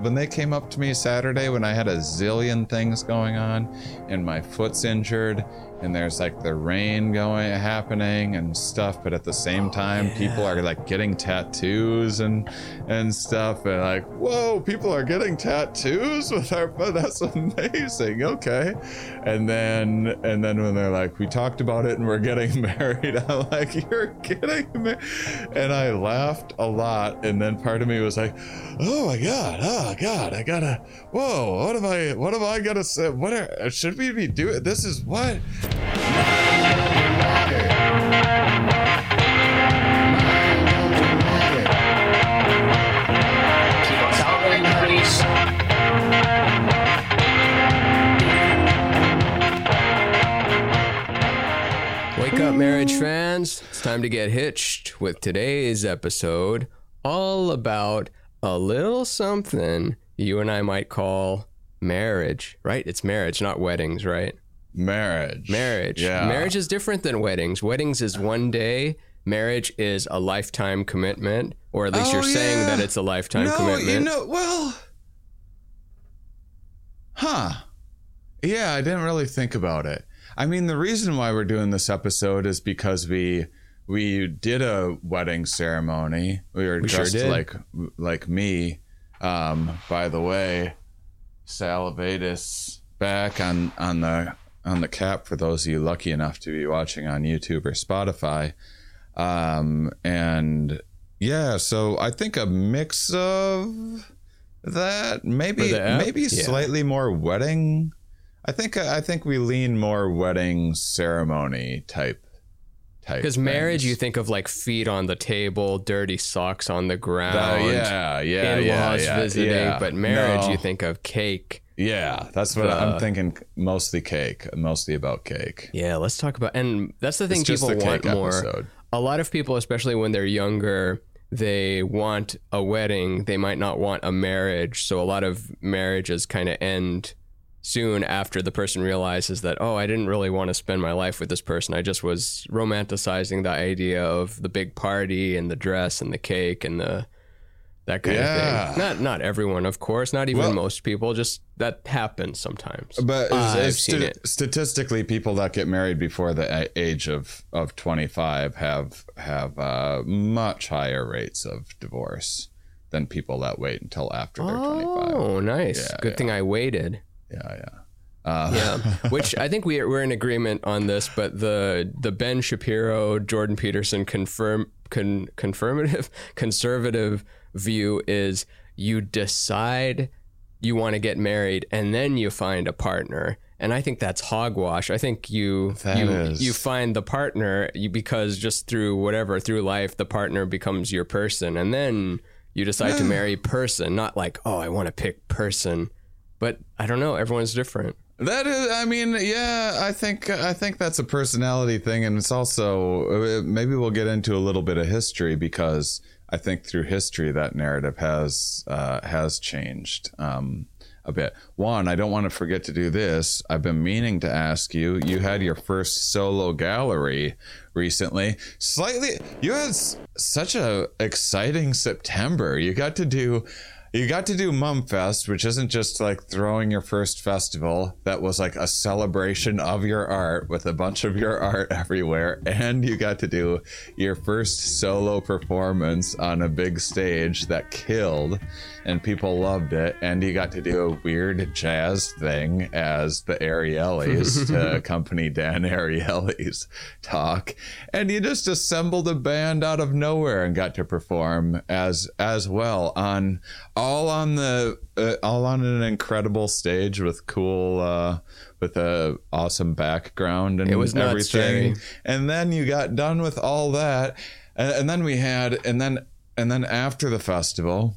when they came up to me Saturday when I had a zillion things going on and my foot's injured and there's like the rain going happening and stuff but at the same oh, time people are like getting tattoos and and stuff and like whoa people are getting tattoos with our foot? That's amazing okay. And then and then when they're like we talked about it and we're getting married i'm like you're kidding me. And i laughed a lot and then part of me was like oh my god oh god i gotta whoa what am i what am i gonna say what are, should we be doing this is what Wake up, marriage fans. It's time to get hitched with today's episode, all about a little something you and I might call marriage, right? It's marriage, not weddings, right? marriage Marriage. yeah Marriage is different than weddings. Weddings is one day. Marriage is a lifetime commitment, or at least Oh, you're saying that it's a lifetime no, commitment. you know, well, huh? Yeah, I didn't really think about it. I mean, the reason why we're doing this episode is because we we did a wedding ceremony. We were We dressed did. like like me. Um, by the way, Salivatus back on on the on the cap for those of you lucky enough to be watching on YouTube or Spotify. Um, and yeah, so I think a mix of that, maybe For the app? maybe Yeah. slightly more wedding. I think I think we lean more wedding ceremony type type. Because marriage, you think of like feet on the table, dirty socks on the ground, Uh, yeah, yeah, in-laws yeah, yeah, visiting. yeah. But marriage, No. you think of cake. Yeah, that's what The- I'm thinking. Mostly cake, mostly about cake. Yeah, let's talk about. And that's the thing people the want more. episode. A lot of people, especially when they're younger, they want a wedding. They might not want a marriage. So a lot of marriages kind of end soon after the person realizes that, oh, I didn't really want to spend my life with this person. I just was romanticizing the idea of the big party and the dress and the cake and the that kind Yeah. of thing. Not not everyone, of course, not even Well- most people. Just that happens sometimes. But Uh, is- I've is seen sti- it. statistically, people that get married before the age of, of 25 have have uh, much higher rates of divorce than people that wait until after they're 25. Oh, nice. Yeah, Good thing I waited. Yeah, yeah. Uh, Yeah, which I think we we're in agreement on this, but the the Ben Shapiro, Jordan Peterson confirm con, confirmative conservative view is you decide you want to get married and then you find a partner. And I think that's hogwash. I think you That you is- you find the partner you, because just through whatever through life the partner becomes your person and then you decide to marry person, not like, oh, I want to pick person. But I don't know, everyone's different. That is, I mean, yeah, I think I think that's a personality thing, and it's also uh, maybe we'll get into a little bit of history because I think through history that narrative has uh, has changed um, a bit. One, I don't want to forget to do this. I've been meaning to ask you. You had your first solo gallery recently. Slightly, you had such a exciting September. You got to do. You got to do Mumfest, which isn't just like throwing your first festival. That was like a celebration of your art with a bunch of your art everywhere. And you got to do your first solo performance on a big stage that killed and people loved it. And you got to do a weird jazz thing as the Ariellis to accompany Dan Ariely's talk. And you just assembled a band out of nowhere and got to perform as as well on all on the uh, all on an incredible stage with cool uh with a awesome background and It was nuts, everything Jerry. and then you got done with all that and, and then we had and then and then after the festival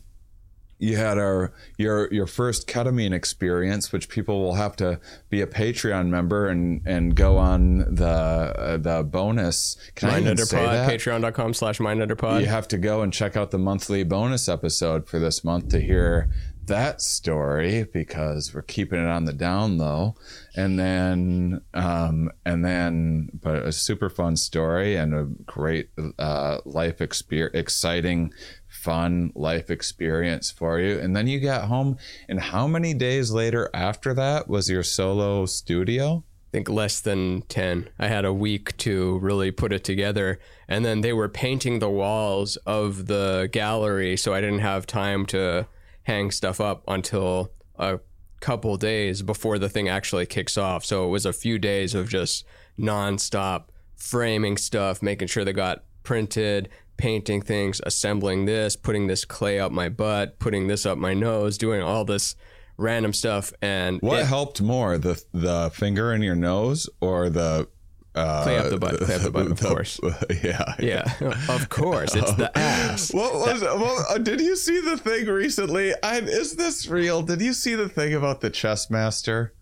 you had our your your first ketamine experience, which people will have to be a Patreon member and and go on the uh, the bonus. Can I even say Mindunderpod, that? patreon.com slash mindunderpod. You have to go and check out the monthly bonus episode for this month to hear that story because we're keeping it on the down low, and then um, and then but a super fun story and a great uh, life experience, exciting, fun life experience for you. And then you got home, and how many days later after that was your solo studio? I think less than 10. I had a week to really put it together. And then they were painting the walls of the gallery. So I didn't have time to hang stuff up until a couple days before the thing actually kicks off. So it was a few days of just nonstop framing stuff, making sure they got printed, painting things, assembling this, putting this clay up my butt, putting this up my nose, doing all this random stuff. And What it- helped more, the the finger in your nose or the uh, up the butt, clay up the butt, of course. Yeah, yeah, of course, it's the ass. What was? Uh, did you see the thing recently? I, is this real? Did you see the thing about the chess master?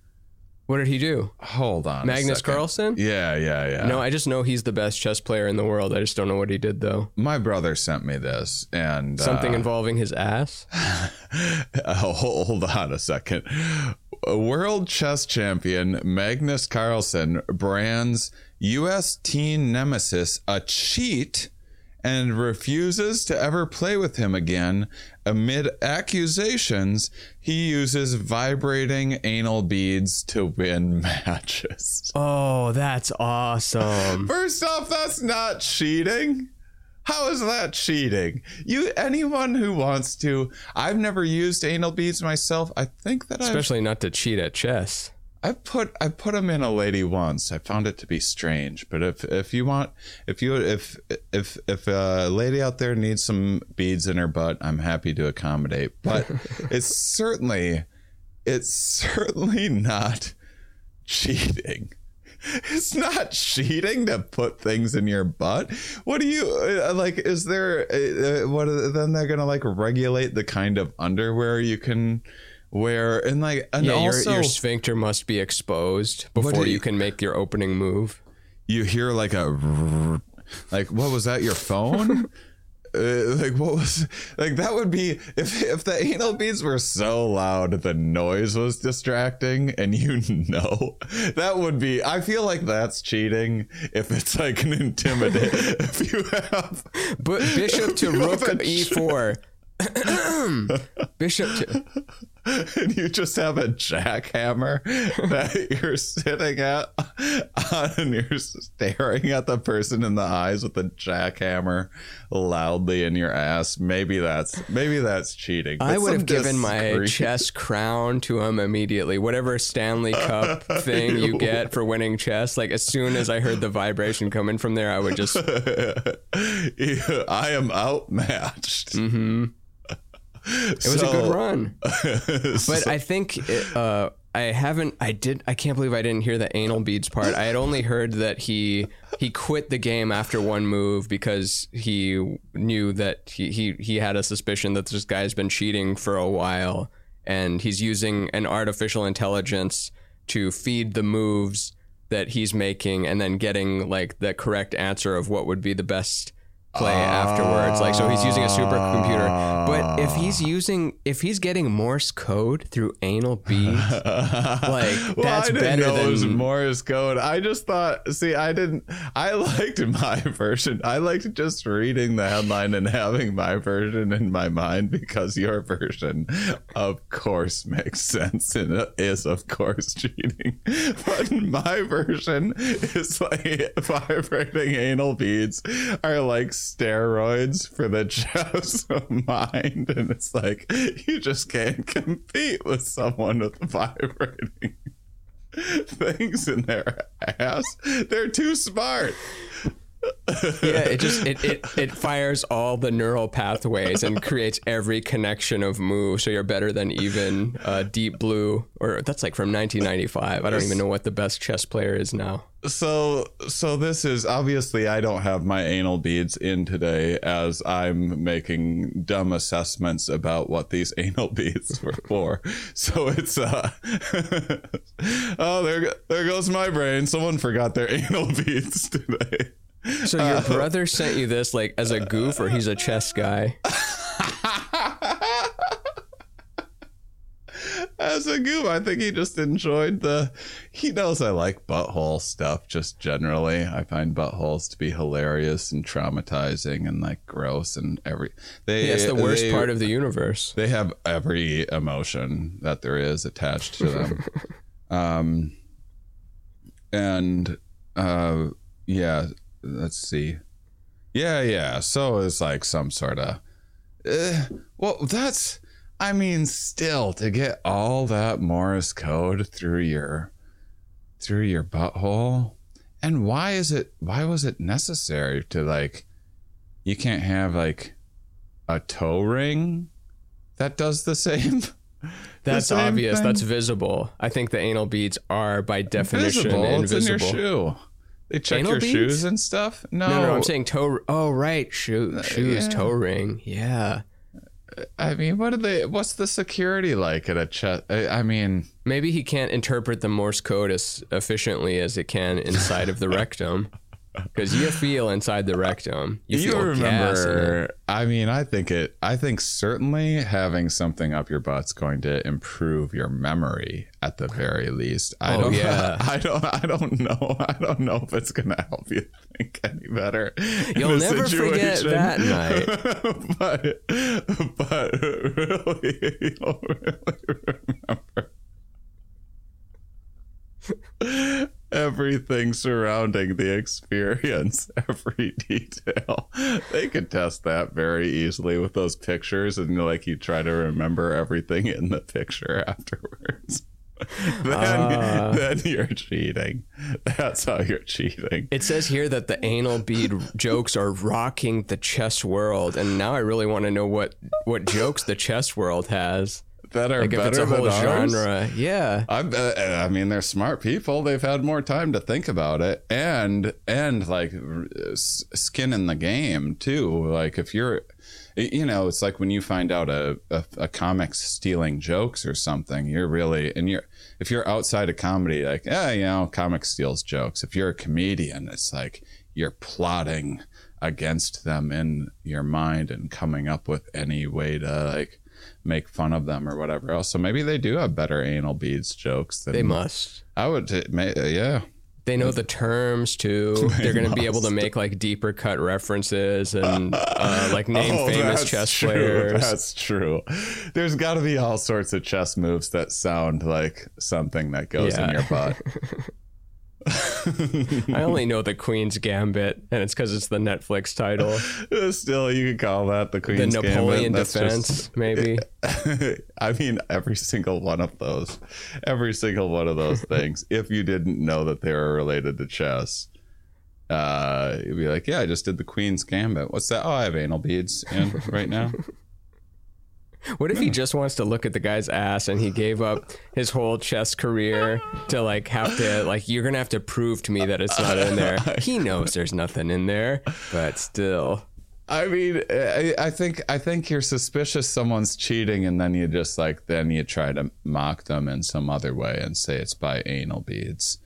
What did he do? Hold on, Magnus. Carlsen? Yeah, yeah, yeah. No, I just know he's the best chess player in the world. I just don't know what he did though. my brother sent me this, and Something uh, involving his ass. Hold on a second. A world chess champion Magnus Carlsen brands U.S. teen nemesis a cheat and refuses to ever play with him again amid accusations he uses vibrating anal beads to win matches. Oh, that's awesome. First off, that's not cheating. How is that cheating? You anyone who wants to I've never used anal beads myself. I think that I've Especially not to cheat at chess. I put I put them in a lady once. I found it to be strange, but if if you want if you if if if a lady out there needs some beads in her butt, I'm happy to accommodate. But it's certainly it's certainly not cheating. It's not cheating to put things in your butt. What do you uh, like? Is there uh, uh, what? Then they're gonna like regulate the kind of underwear you can wear, and like, and Yeah, also your, your sphincter must be exposed before you you- can make your opening move. you hear like a like what was that your phone uh, like what was like that would be if if the anal beads were so loud the noise was distracting and you know that would be i feel like that's cheating if it's like an intimidate if you have But bishop to rook have a e4. bishop to and you just have a jackhammer that you're sitting at and you're staring at the person in the eyes with the jackhammer loudly in your ass maybe that's maybe that's cheating I would have given my chess crown to him immediately. Whatever Stanley Cup thing you get for winning chess, like as soon as I heard the vibration coming from there, I would just i am outmatched Mm-hmm. It was a good run. But I think it, uh, I haven't. I did. I can't believe I didn't hear the anal beads part. I had only heard that he he quit the game after one move because he knew that he he he had a suspicion that this guy's been cheating for a while, and he's using an artificial intelligence to feed the moves that he's making, and then getting like the correct answer of what would be the best play afterwards. Like, so he's using a supercomputer. But if he's ah. using, if he's getting Morse code through anal beads, like well, that's I didn't better know it was than. Morse code. I just thought, see, I didn't. I liked my version. I liked just reading the headline and having my version in my mind because your version, of course, makes sense and is, of course, cheating. But my version is like vibrating anal beads are like steroids for the chess mind, and it's like you just can't compete with someone with vibrating things in their ass. They're too smart. Yeah, it just it, it it fires all the neural pathways and creates every connection of move. So you're better than even uh, Deep Blue, or that's like from 1995. I don't even know what the best chess player is now. So so this is obviously I don't have my anal beads in today as I'm making dumb assessments about what these anal beads were for. So it's uh Oh, there there goes my brain. Someone forgot their anal beads today. So your brother sent you this like as a goof, or he's a chess guy? as a goof. I think he just enjoyed the. He knows I like butthole stuff just generally. I find buttholes to be hilarious and traumatizing and like gross and every. They, Yeah, it's the worst they- part of the universe. They have every emotion that there is attached to them. um, and uh, yeah, let's see. Yeah, yeah. So it's like some sort of. Uh, well, that's. I mean, still to get all that Morse code through your through your butthole, and why is it? Why was it necessary to like? You can't have like a toe ring that does the same. That's same obvious. thing? That's visible. I think the anal beads are by definition Visible. It's in your invisible. shoe. They check Anal your beads? shoes and stuff. No, No, no, I'm saying toe. Oh, right, shoe, uh, shoes, yeah. toe ring. Yeah, I mean, what are they? What's the security like at a chest? I mean, maybe he can't interpret the Morse code as efficiently as it can inside of the rectum, because you feel inside the rectum. You, you, remember? I mean, I think it. I think certainly having something up your butt's going to improve your memory at the very least. I Oh, don't. yeah. I don't. I don't know. I don't know if it's going to help you think any better. You'll never forget that night. but but really, you'll really remember everything surrounding the experience, every detail. They could test that very easily with those pictures, and like you try to remember everything in the picture afterwards. then, Ah. then you're cheating. That's how you're cheating. It says here that the anal bead jokes are rocking the chess world, and now I really want to know what what jokes the chess world has. That are Like if better it's a whole ours. genre, yeah. I, uh, I mean, they're smart people. They've had more time to think about it, and and like skin in the game too. Like if you're, you know, it's like when you find out a a, a comic's stealing jokes or something. You're really and you're if you're outside of comedy, like yeah, you know, comic steals jokes. If you're a comedian, it's like you're plotting against them in your mind and coming up with any way to like make fun of them or whatever else. So maybe they do have better anal beads jokes than They must. I would. may- Yeah, They know the terms too. They're going to be able to make like deeper cut references and uh, like name Oh, famous chess true. players. That's true. There's got to be all sorts of chess moves that sound like something that goes in your butt. I only know the Queen's Gambit, and it's because it's the Netflix title. Still, you could call that the The Queen's Napoleon Gambit. Defense, just- maybe. I mean, every single one of those, every single one of those things. If you didn't know that they were related to chess, uh, you'd be like, "Yeah, I just did the Queen's Gambit. What's that? Oh, I have anal beads in right now." What if he hmm. just wants to look at the guy's ass and he gave up his whole chess career to like have to like you're gonna have to prove to me that it's not in there. He knows there's nothing in there, but still. I mean, I, I think I think you're suspicious someone's cheating, and then you just like then you try to mock them in some other way and say it's by anal beads,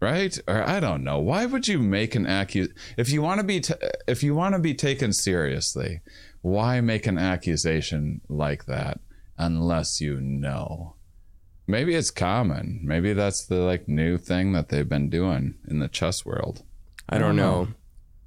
right? Or I don't know. Why would you make an accus? If you want to be t- if you want to be taken seriously, why make an accusation like that unless you know? Maybe it's common. Maybe that's the like new thing that they've been doing in the chess world. I don't uh-huh. know.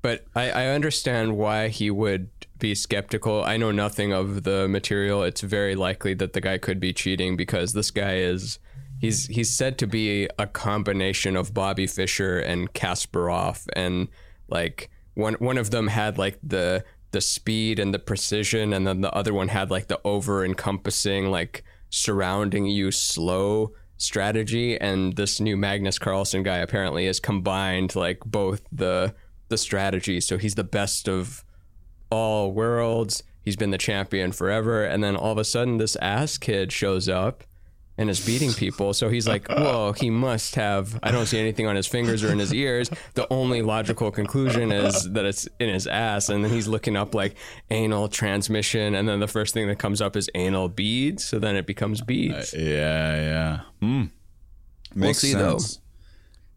But I, I understand why he would be skeptical. I know nothing of the material. It's very likely that the guy could be cheating because this guy is he's he's said to be a combination of Bobby Fischer and Kasparov and like one one of them had like the the speed and the precision and then the other one had like the over encompassing like surrounding you slow strategy and this new Magnus Carlsen guy apparently has combined like both the the strategy. So he's the best of all worlds. He's been the champion forever. And then all of a sudden this ass kid shows up and is beating people so he's like whoa he must have i don't see anything on his fingers or in his ears the only logical conclusion is that it's in his ass and then he's looking up like anal transmission and then the first thing that comes up is anal beads so then it becomes beads Yeah, yeah. Hmm. Makes see, though. sense.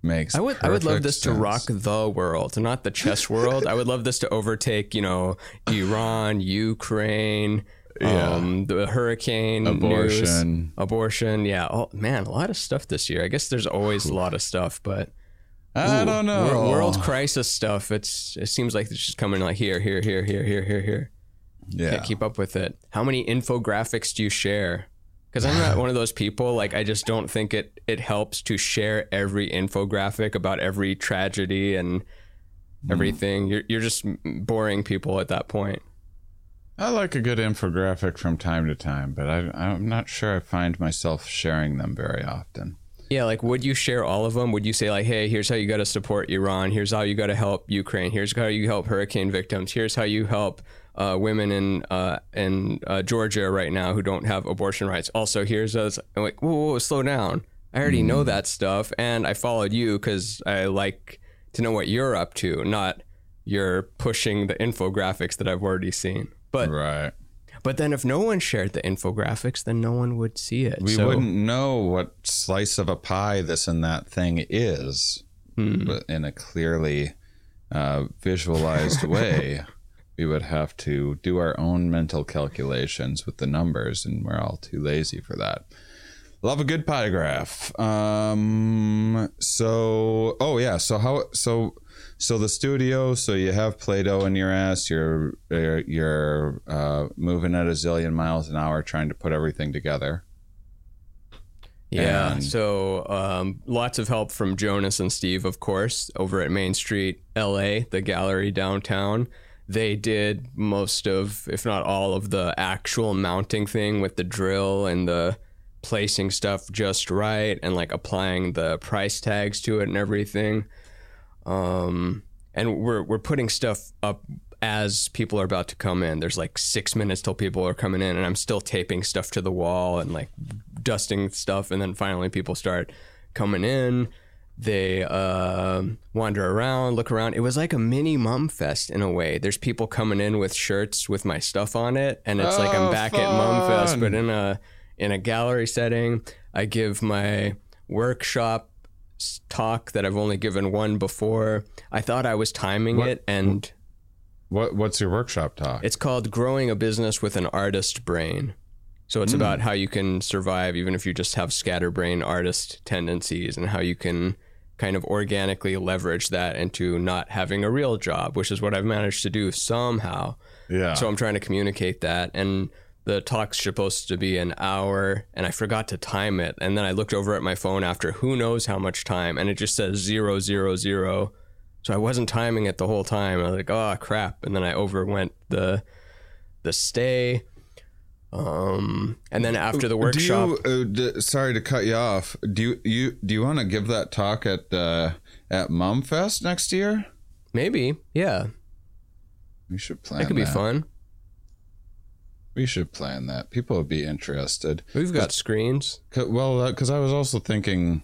Makes. I would I would love perfect this to rock the world, not the chess world. I would love this to overtake, you know, Iran, Ukraine, Yeah. um, the hurricane, news, Abortion. abortion. Yeah, oh man, a lot of stuff this year. I guess there's always a lot of stuff, but I don't know. wor- world crisis stuff. It's it seems like it's just coming like here, here, here, here, here, here, here. yeah. Can't keep up with it. How many infographics do you share? Because I'm not one of those people. Like I just don't think it it helps to share every infographic about every tragedy and everything. You're you're just boring people at that point. I like a good infographic from time to time, but I, I'm not sure I find myself sharing them very often. Yeah, like would you share all of them? Would you say like, hey, here's how you got to support Iran. Here's how you got to help Ukraine. Here's how you help hurricane victims. Here's how you help uh, women in uh, in uh, Georgia right now who don't have abortion rights. Also, here's us. I'm like, whoa, whoa, slow down. I already know that stuff, and I followed you because I like to know what you're up to, not you're pushing the infographics that I've already seen. But Right. but then if no one shared the infographics, then no one would see it. We So- wouldn't know what slice of a pie this and that thing is, but in a clearly uh, visualized way. We would have to do our own mental calculations with the numbers, and we're all too lazy for that. Love a good pie graph. Um, so, oh yeah. So how? So, so the studio. So you have Play-Doh in your ass. You're you're, you're uh, moving at a zillion miles an hour, trying to put everything together. Yeah. And- So um, lots of help from Jonas and Steve, of course, over at Main Street, LA, the gallery downtown. They did most of, if not all of the actual mounting thing with the drill and the placing stuff just right and like applying the price tags to it and everything. Um, and we're we're putting stuff up as people are about to come in. There's like six minutes till people are coming in, and I'm still taping stuff to the wall and like dusting stuff, and then finally people start coming in. They uh, wander around, look around. It was like a mini mum fest in a way. There's people coming in with shirts with my stuff on it, and it's like I'm Oh, back at Mum Fest, but in a in a gallery setting. I give my workshop talk that I've only given one before. I thought I was timing What- it, and What What's your workshop talk? it's called Growing a Business with an Artist Brain. So it's hmm. about how you can survive even if you just have scatterbrain artist tendencies and how you can kind of organically leverage that into not having a real job, which is what I've managed to do somehow. yeah. So I'm trying to communicate that. And the talk's supposed to be an hour, and I forgot to time it. And then I looked over at my phone after who knows how much time, and it just says zero, zero, zero. So I wasn't timing it the whole time. I was like, oh crap. And then I overwent the the stay. Um, and then after the workshop, Do you, uh, d- sorry to cut you off. Do you you do you want to give that talk at uh, at Mumfest next year? maybe, yeah, We should plan. that could be fun. We should plan that. People would be interested. We've got screens. 'Cause- well, because I was also thinking,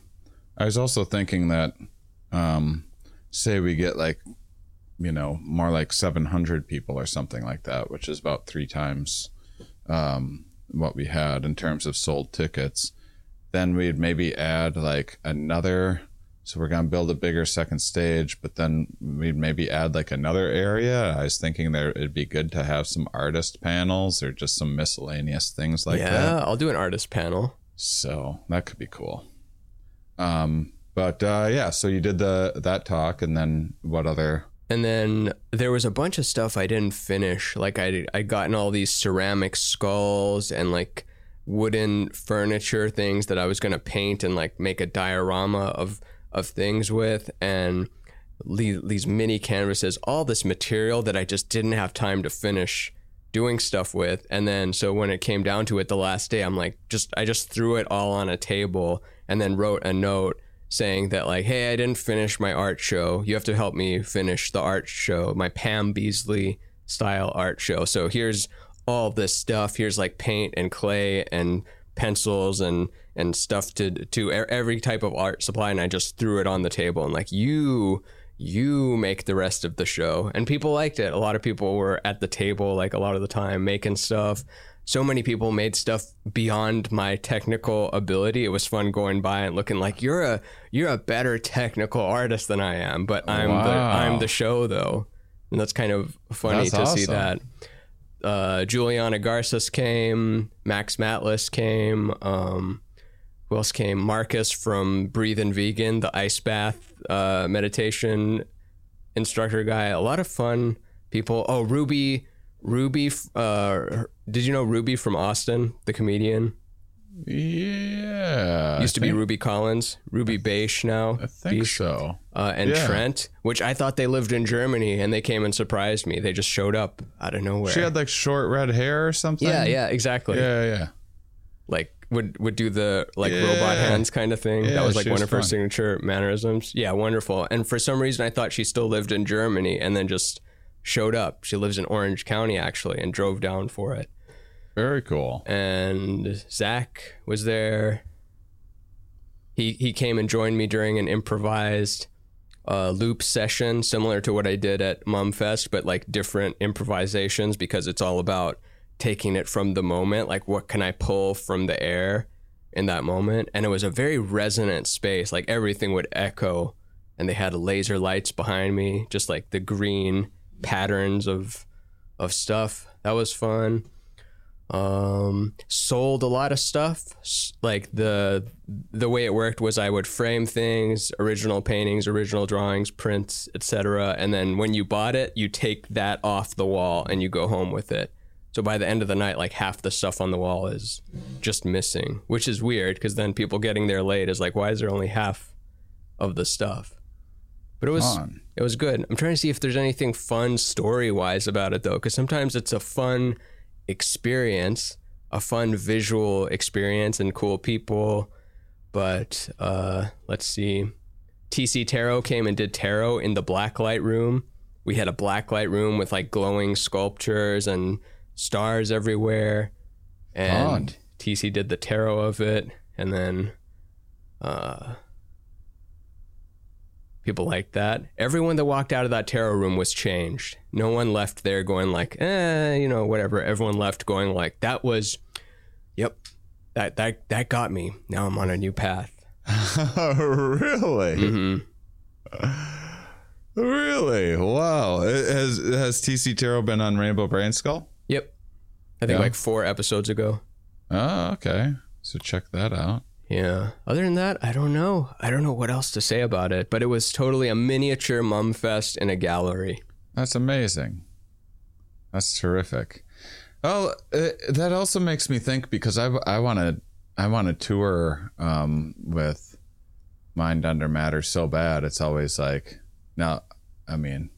I was also thinking that, um, say we get like, you know, more like seven hundred people or something like that, which is about three times, um, what we had in terms of sold tickets. Then we'd maybe add like another. So we're gonna build a bigger second stage, but then we'd maybe add like another area. I was thinking there it'd be good to have some artist panels or just some miscellaneous things like yeah, that. Yeah, I'll do an artist panel. So that could be cool. Um, but uh, yeah, so you did the that talk, and then what other? And then there was a bunch of stuff I didn't finish. Like I I gotten all these ceramic skulls and like wooden furniture things that I was gonna paint and like make a diorama of of things with and these mini canvases, all this material that I just didn't have time to finish doing stuff with. And then so when it came down to it the last day, I'm like just I just threw it all on a table and then wrote a note saying that like, hey, I didn't finish my art show. You have to help me finish the art show, my Pam Beesly style art show. So here's all this stuff. Here's like paint and clay and pencils and and stuff to to every type of art supply and I just threw it on the table and like you you make the rest of the show. And people liked it. A lot of people were at the table like a lot of the time making stuff. So many people made stuff beyond my technical ability. It was fun going by and looking like you're a you're a better technical artist than i am but i'm the i'm the show though. And that's kind of funny That's to see that uh, Juliana Garces came, Max Matlis came, um, who else came? Marcus from Breathe and Vegan, the ice bath uh, meditation instructor guy. A lot of fun people. Oh, Ruby, Ruby. Uh, did you know Ruby from Austin, the comedian? Yeah. Used to be Ruby Collins, Ruby Beish now. I think so. uh, and Yeah. Trent, which I thought they lived in Germany, and they came and surprised me. They just showed up out of nowhere. She had like short red hair or something. yeah, yeah, exactly. Yeah, yeah. Like would would do the like Yeah. robot hands kind of thing. Yeah, that was like one was of her signature mannerisms. Yeah, wonderful. And for some reason, I thought she still lived in Germany, and then just showed up. She lives in Orange County actually, and drove down for it. Very cool. and Zach was there. He he came and joined me during an improvised uh, loop session, similar to what I did at Mumfest, but like different improvisations because it's all about taking it from the moment. Like, what can I pull from the air in that moment? And it was a very resonant space. Like everything would echo, and they had laser lights behind me, just like the green patterns of of stuff. That was fun um sold a lot of stuff like the the way it worked was i would frame things original paintings original drawings prints etc and then when you bought it you take that off the wall and you go home with it so by the end of the night like half the stuff on the wall is just missing which is weird because then people getting there late is like why is there only half of the stuff but it was Fun. it was good. I'm trying to see if there's anything fun story wise about it though, because sometimes it's a fun experience, a fun visual experience, and cool people. But uh, let's see. TC Tarot came and did tarot in the blacklight room. We had a blacklight room with like glowing sculptures and stars everywhere. And Fun. TC did the tarot of it. And then uh, people like that. Everyone that walked out of that tarot room was changed. No one left there going like, eh, you know, whatever. Everyone left going like, that was, yep, that that that got me. Now I'm on a new path. really? hmm Really? Wow. It- Has has TC Tarot been on Rainbow Brain Skull? Yep. I think Yeah. like four episodes ago. Oh, okay. So check that out. Yeah. Other than that, I don't know. I don't know what else to say about it. But it was totally a miniature mum fest in a gallery. That's amazing. That's terrific. Well, uh, that also makes me think because I I want to I want to tour um, with Mind Under Matter so bad. It's always like now. I mean,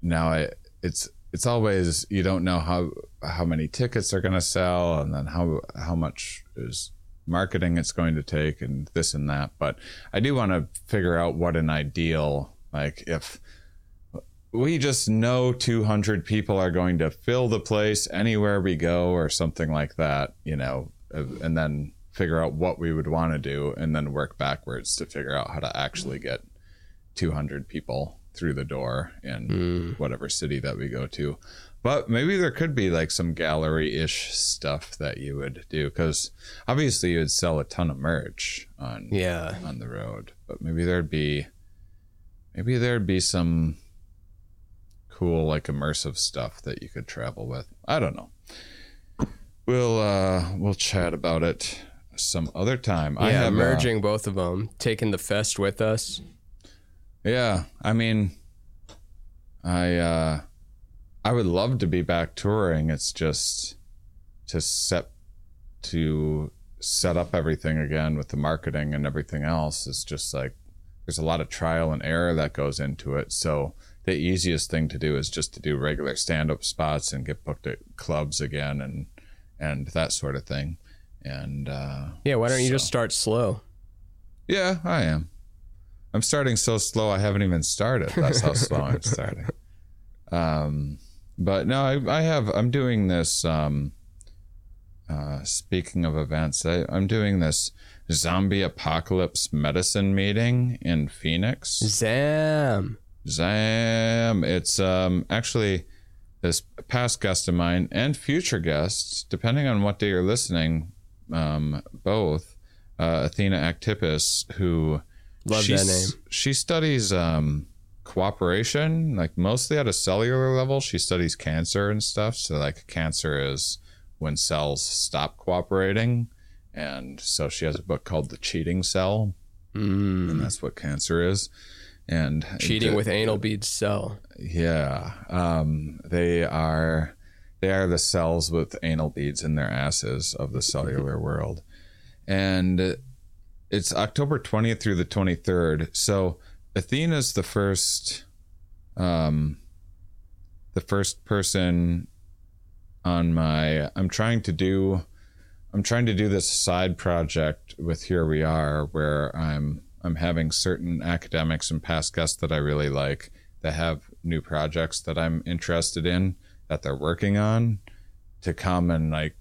now I it's it's always you don't know how how many tickets are going to sell and then how how much is marketing it's going to take and this and that. But I do want to figure out what an ideal like if we just know 200 people are going to fill the place anywhere we go or something like that you know and then figure out what we would want to do and then work backwards to figure out how to actually get 200 people through the door in hmm. whatever city that we go to but maybe there could be like some gallery-ish stuff that you would do because obviously you would sell a ton of merch on Yeah. on the road but maybe there'd be maybe there'd be some cool like immersive stuff that you could travel with i don't know we'll uh we'll chat about it some other time i yeah, have uh, merging both of them, taking the fest with us. yeah i mean i uh i would love to be back touring it's just to set to set up everything again with the marketing and everything else is just like there's a lot of trial and error that goes into it so the easiest thing to do is just to do regular stand-up spots and get booked at clubs again and and that sort of thing and uh Yeah, why don't you just start slow? yeah, I am. I'm starting so slow. I haven't even started. That's how slow I'm starting. Um, but no, I, I have. I'm doing this. Um, uh, speaking of events, I, I'm doing this zombie apocalypse medicine meeting in Phoenix. Zam. Zam! It's um actually this past guest of mine and future guests, depending on what day you're listening, um, both uh, Athena Aktipis, who Love that name. She studies um, cooperation, like mostly at a cellular level. She studies cancer and stuff. So, like, cancer is when cells stop cooperating. And so she has a book called The Cheating Cell, and that's what cancer is. And Cheating with anal beads cell. yeah, um, they are they are the cells with anal beads in their asses of the cellular world, and it's October twentieth through the twenty third. So Athena's the first, um, the first person on my. I'm trying to do. I'm trying to do this side project with Here We Are, where I'm I'm having certain academics and past guests that I really like that have new projects that I'm interested in that they're working on to come and like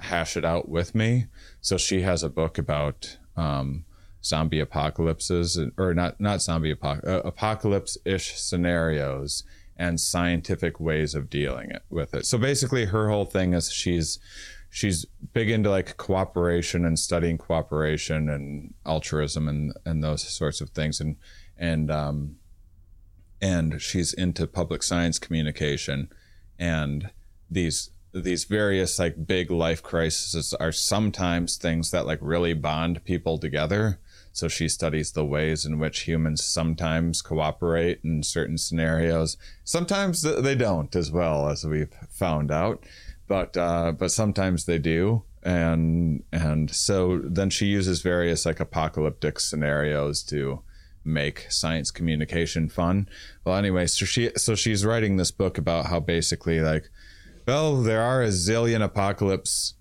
hash it out with me. So she has a book about um, zombie apocalypses or not not zombie apoc- uh, apocalypse ish scenarios and scientific ways of dealing it with it. So basically, her whole thing is she's she's big into like cooperation and studying cooperation and altruism and and those sorts of things. And and um and she's into public science communication. And these these various like big life crises are sometimes things that like really bond people together so she studies the ways in which humans sometimes cooperate in certain scenarios. Sometimes they don't as well as we've found out but uh, but sometimes they do. And and so then she uses various like apocalyptic scenarios to make science communication fun. Well anyway so she so she's writing this book about how basically like well there are a zillion apocalypse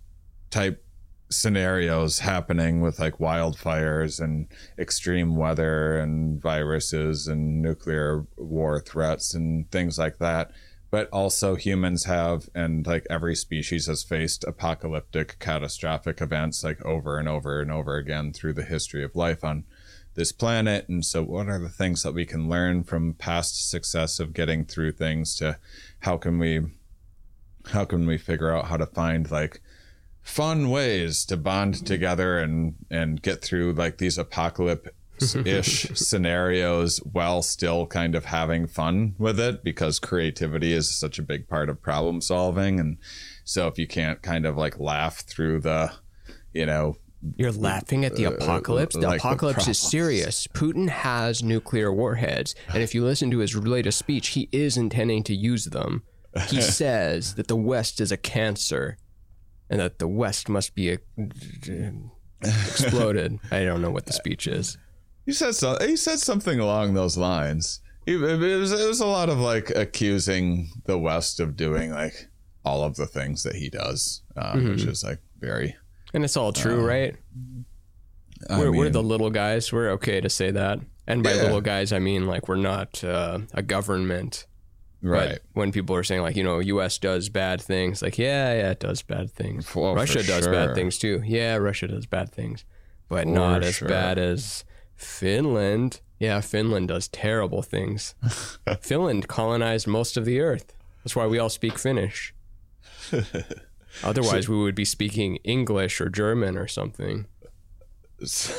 type scenarios happening with like wildfires and extreme weather and viruses and nuclear war threats and things like that. But also humans have and like every species has faced apocalyptic catastrophic events like over and over and over again through the history of life on this planet. And so what are the things that we can learn from past success of getting through things to how can we how can we figure out how to find like fun ways to bond together and and get through like these apocalypse ish scenarios while still kind of having fun with it because creativity is such a big part of problem solving and so if you can't kind of like laugh through the you know You're laughing at the apocalypse. The Uh, like the apocalypse is serious. Putin has nuclear warheads, and if you listen to his latest speech, he is intending to use them. He says that the West is a cancer, and that the West must be a, exploded. I don't know what the speech is. He said so. He said something along those lines. It, was, it was a lot of like accusing the West of doing like all of the things that he does, uh, Mm-hmm. which is like very. And it's all true, right? We're, we're the little guys. We're okay to say that. And by Yeah. little guys, I mean like we're not uh, a government. Right. But when people are saying like, you know, U.S. does bad things, like, yeah, yeah, it does bad things. Well, for Russia does sure. bad things too. Yeah, Russia does bad things, but not as sure. bad as Finland. Yeah, Finland does terrible things. Finland colonized most of the earth. That's why we all speak Finnish. Otherwise, we would be speaking English or German or something. so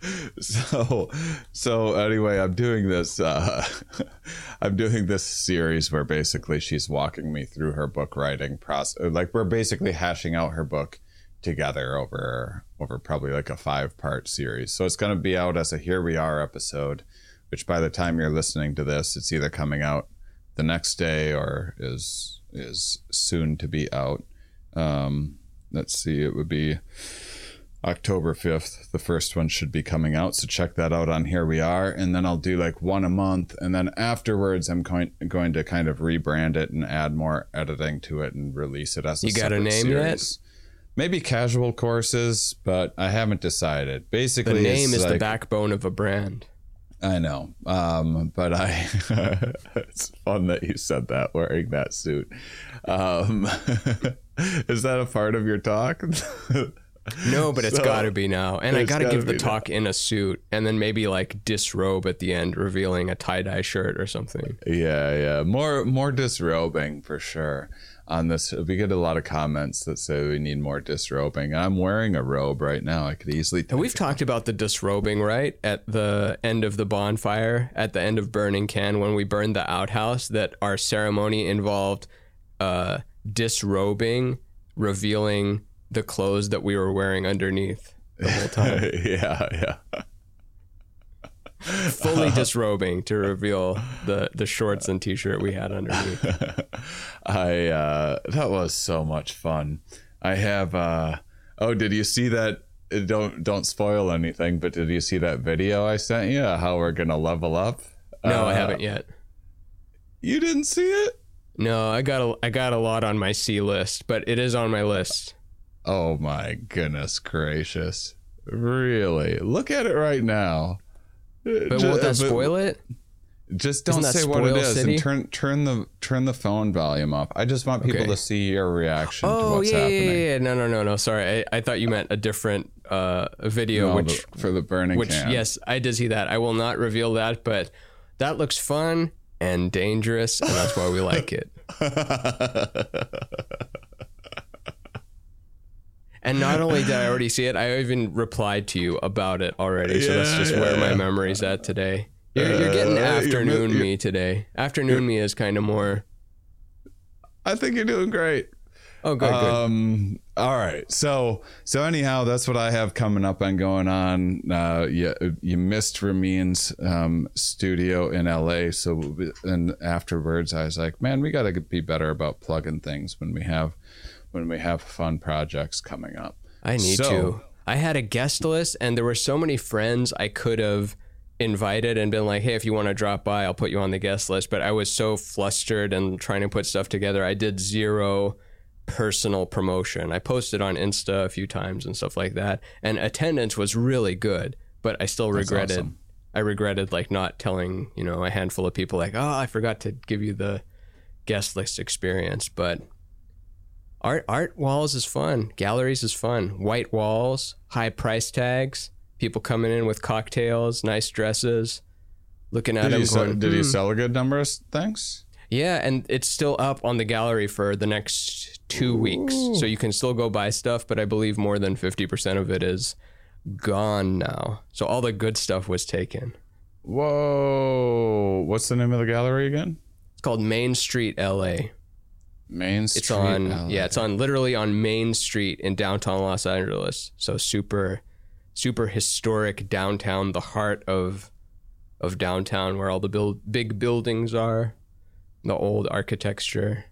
so so anyway i'm doing this uh i'm doing this series where basically she's walking me through her book writing process like we're basically hashing out her book together over over probably like a five part series. So it's going to be out as a here we are episode which by the time you're listening to this it's either coming out the next day or is is soon to be out. Um let's see it would be October 5th. The first one should be coming out. So check that out on Here We Are. And then I'll do like one a month. And then afterwards, I'm going, going to kind of rebrand it and add more editing to it and release it as a You got a name yet? series. Maybe casual courses, but I haven't decided. Basically, the name is the backbone of a brand. I know. Um, but I, it's fun that you said that wearing that suit. Um, is that a part of your talk? No, but it's So, got to be now. And I got to give the talk in a suit and then maybe like disrobe at the end, revealing a tie dye shirt or something. Yeah, yeah. More more disrobing for sure. on this. We get a lot of comments that say we need more disrobing. I'm wearing a robe right now. I could easily. And we've talked about the disrobing, right? At the end of the bonfire, at the end of Burning Can, when we burned the outhouse, that our ceremony involved uh, disrobing, revealing the clothes that we were wearing underneath the whole time. yeah, yeah. Fully disrobing to reveal the, the shorts and t shirt we had underneath. I uh that was so much fun. I have uh oh did you see that don't don't spoil anything, but did you see that video I sent you how we're gonna level up? No, I Uh, haven't yet. You didn't see it? No, I got a, I got a lot on my C list, but it is on my list. Oh my goodness gracious. Really? Look at it right now. But won't that spoil it? Just don't say what it is City? and turn turn the turn the phone volume up. I just want people Okay. to see your reaction to Oh what's yeah, yeah, happening. yeah, yeah. No, no, no, no. Sorry, I, I thought you meant a different uh, video, No, which the- for the burning which yes, I did see that. I will not reveal that, but that looks fun and dangerous, and that's why we like it. And not only did I already see it, I even replied to you about it already. So that's just yeah, where my yeah. memory's at today. You're, you're getting Uh, you're- afternoon you're- me today. Afternoon me is kind of more. I think you're doing great. Oh, good, good. Um. All right. So so anyhow, that's what I have coming up and going on. Uh, you you missed Ramin's um studio in L.A. So and afterwards, I was like, man, we got to be better about plugging things when we have when we have fun projects coming up. I need So- to. I had a guest list, and there were so many friends I could have invited and been like, "Hey, if you want to drop by, I'll put you on the guest list." But I was so flustered and trying to put stuff together, I did zero personal promotion. I posted on Insta a few times and stuff like that, and attendance was really good. But I still regretted. awesome. I regretted like not telling you know a handful of people like, "Oh, I forgot to give you the guest list experience," but art art walls is fun galleries is fun white walls high price tags people coming in with cocktails nice dresses looking at Did them you sell, did "Hmm." sell a good number of things? yeah and it's still up on the gallery for the next two weeks so you can still go buy stuff but i believe more than 50% of it is gone now so all the good stuff was taken Whoa! What's the name of the gallery again? it's called main street la Main Street. It's on LA. yeah, it's on literally on Main Street in downtown Los Angeles. So super super historic downtown, the heart of of downtown where all the build, big buildings are, the old architecture.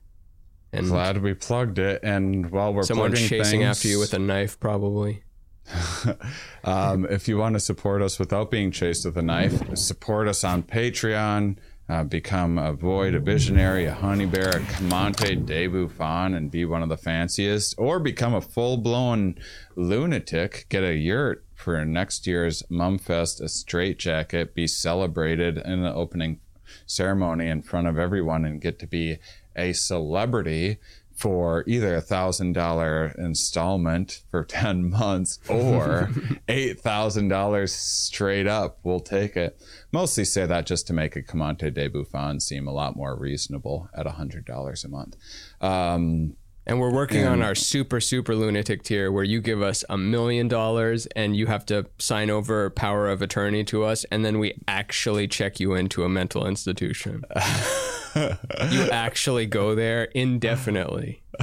And Glad we plugged it. And while we're someone chasing things, after you with a knife probably. um, if you want to support us without being chased with a knife, support us on Patreon. Uh, become a void, a visionary, a honey bear, a Comte de Buffon, and be one of the fanciest, or become a full blown lunatic. Get a yurt for next year's Mumfest, a straight jacket, be celebrated in the opening ceremony in front of everyone, and get to be a celebrity for either a thousand dollar installment for 10 months or eight thousand dollars straight up we'll take it. Mostly say that just to make a Comte de Buffon seem a lot more reasonable at a hundred dollars a month. Um And we're working on our super, super lunatic tier where you give us a million dollars and you have to sign over power of attorney to us, and then we actually check you into a mental institution. you actually go there indefinitely.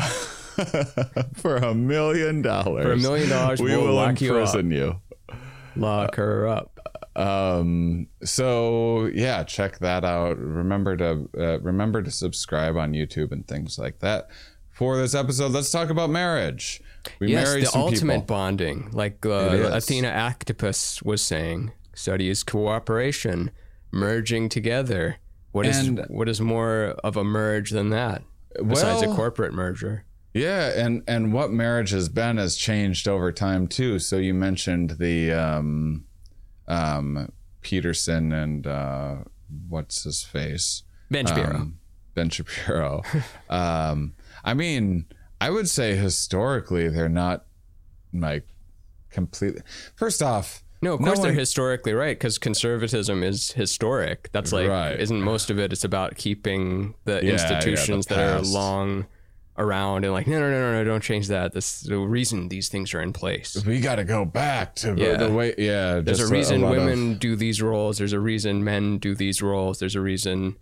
for a million dollars For a million dollars, we will lock you up. imprison you Lock her up. um so yeah check that out remember to uh, remember to subscribe on youtube and things like that for this episode let's talk about marriage we Yes, married the some ultimate people bonding, like uh, Athena Aktipis was saying, studies cooperation, merging together. What is And- what is more of a merge than that? Besides a corporate merger. yeah and and what marriage has been has changed over time too so you mentioned the um um peterson and uh what's his face Ben Shapiro. um, Ben Shapiro. um, I mean, I would say historically they're not like completely. First off, No, of No course they're historically right because conservatism is historic. That's like, Right. isn't most of it? It's about keeping the yeah, institutions the that are long, around and like, no, no, no, no, no, don't change that. This the reason these things are in place. we got to go back to Yeah. the way. Yeah, There's a reason of women do these roles. There's a reason men do these roles. There's a reason.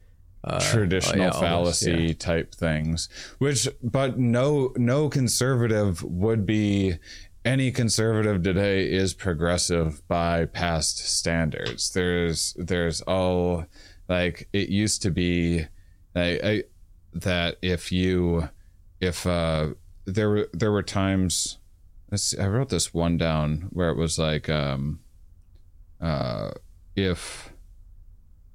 Uh, traditional yeah, fallacy yeah. type things which but no no conservative would be any conservative today is progressive by past standards there's there's all like it used to be I, I, that if you if uh there were there were times let's see, I wrote this one down where it was like um uh if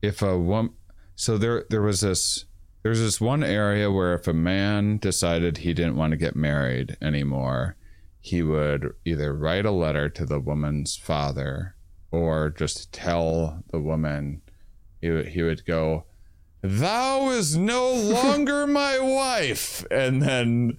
if a woman so there there was this there's this one area where if a man decided he didn't want to get married anymore he would either write a letter to the woman's father or just tell the woman he would, he would go thou is no longer my wife and then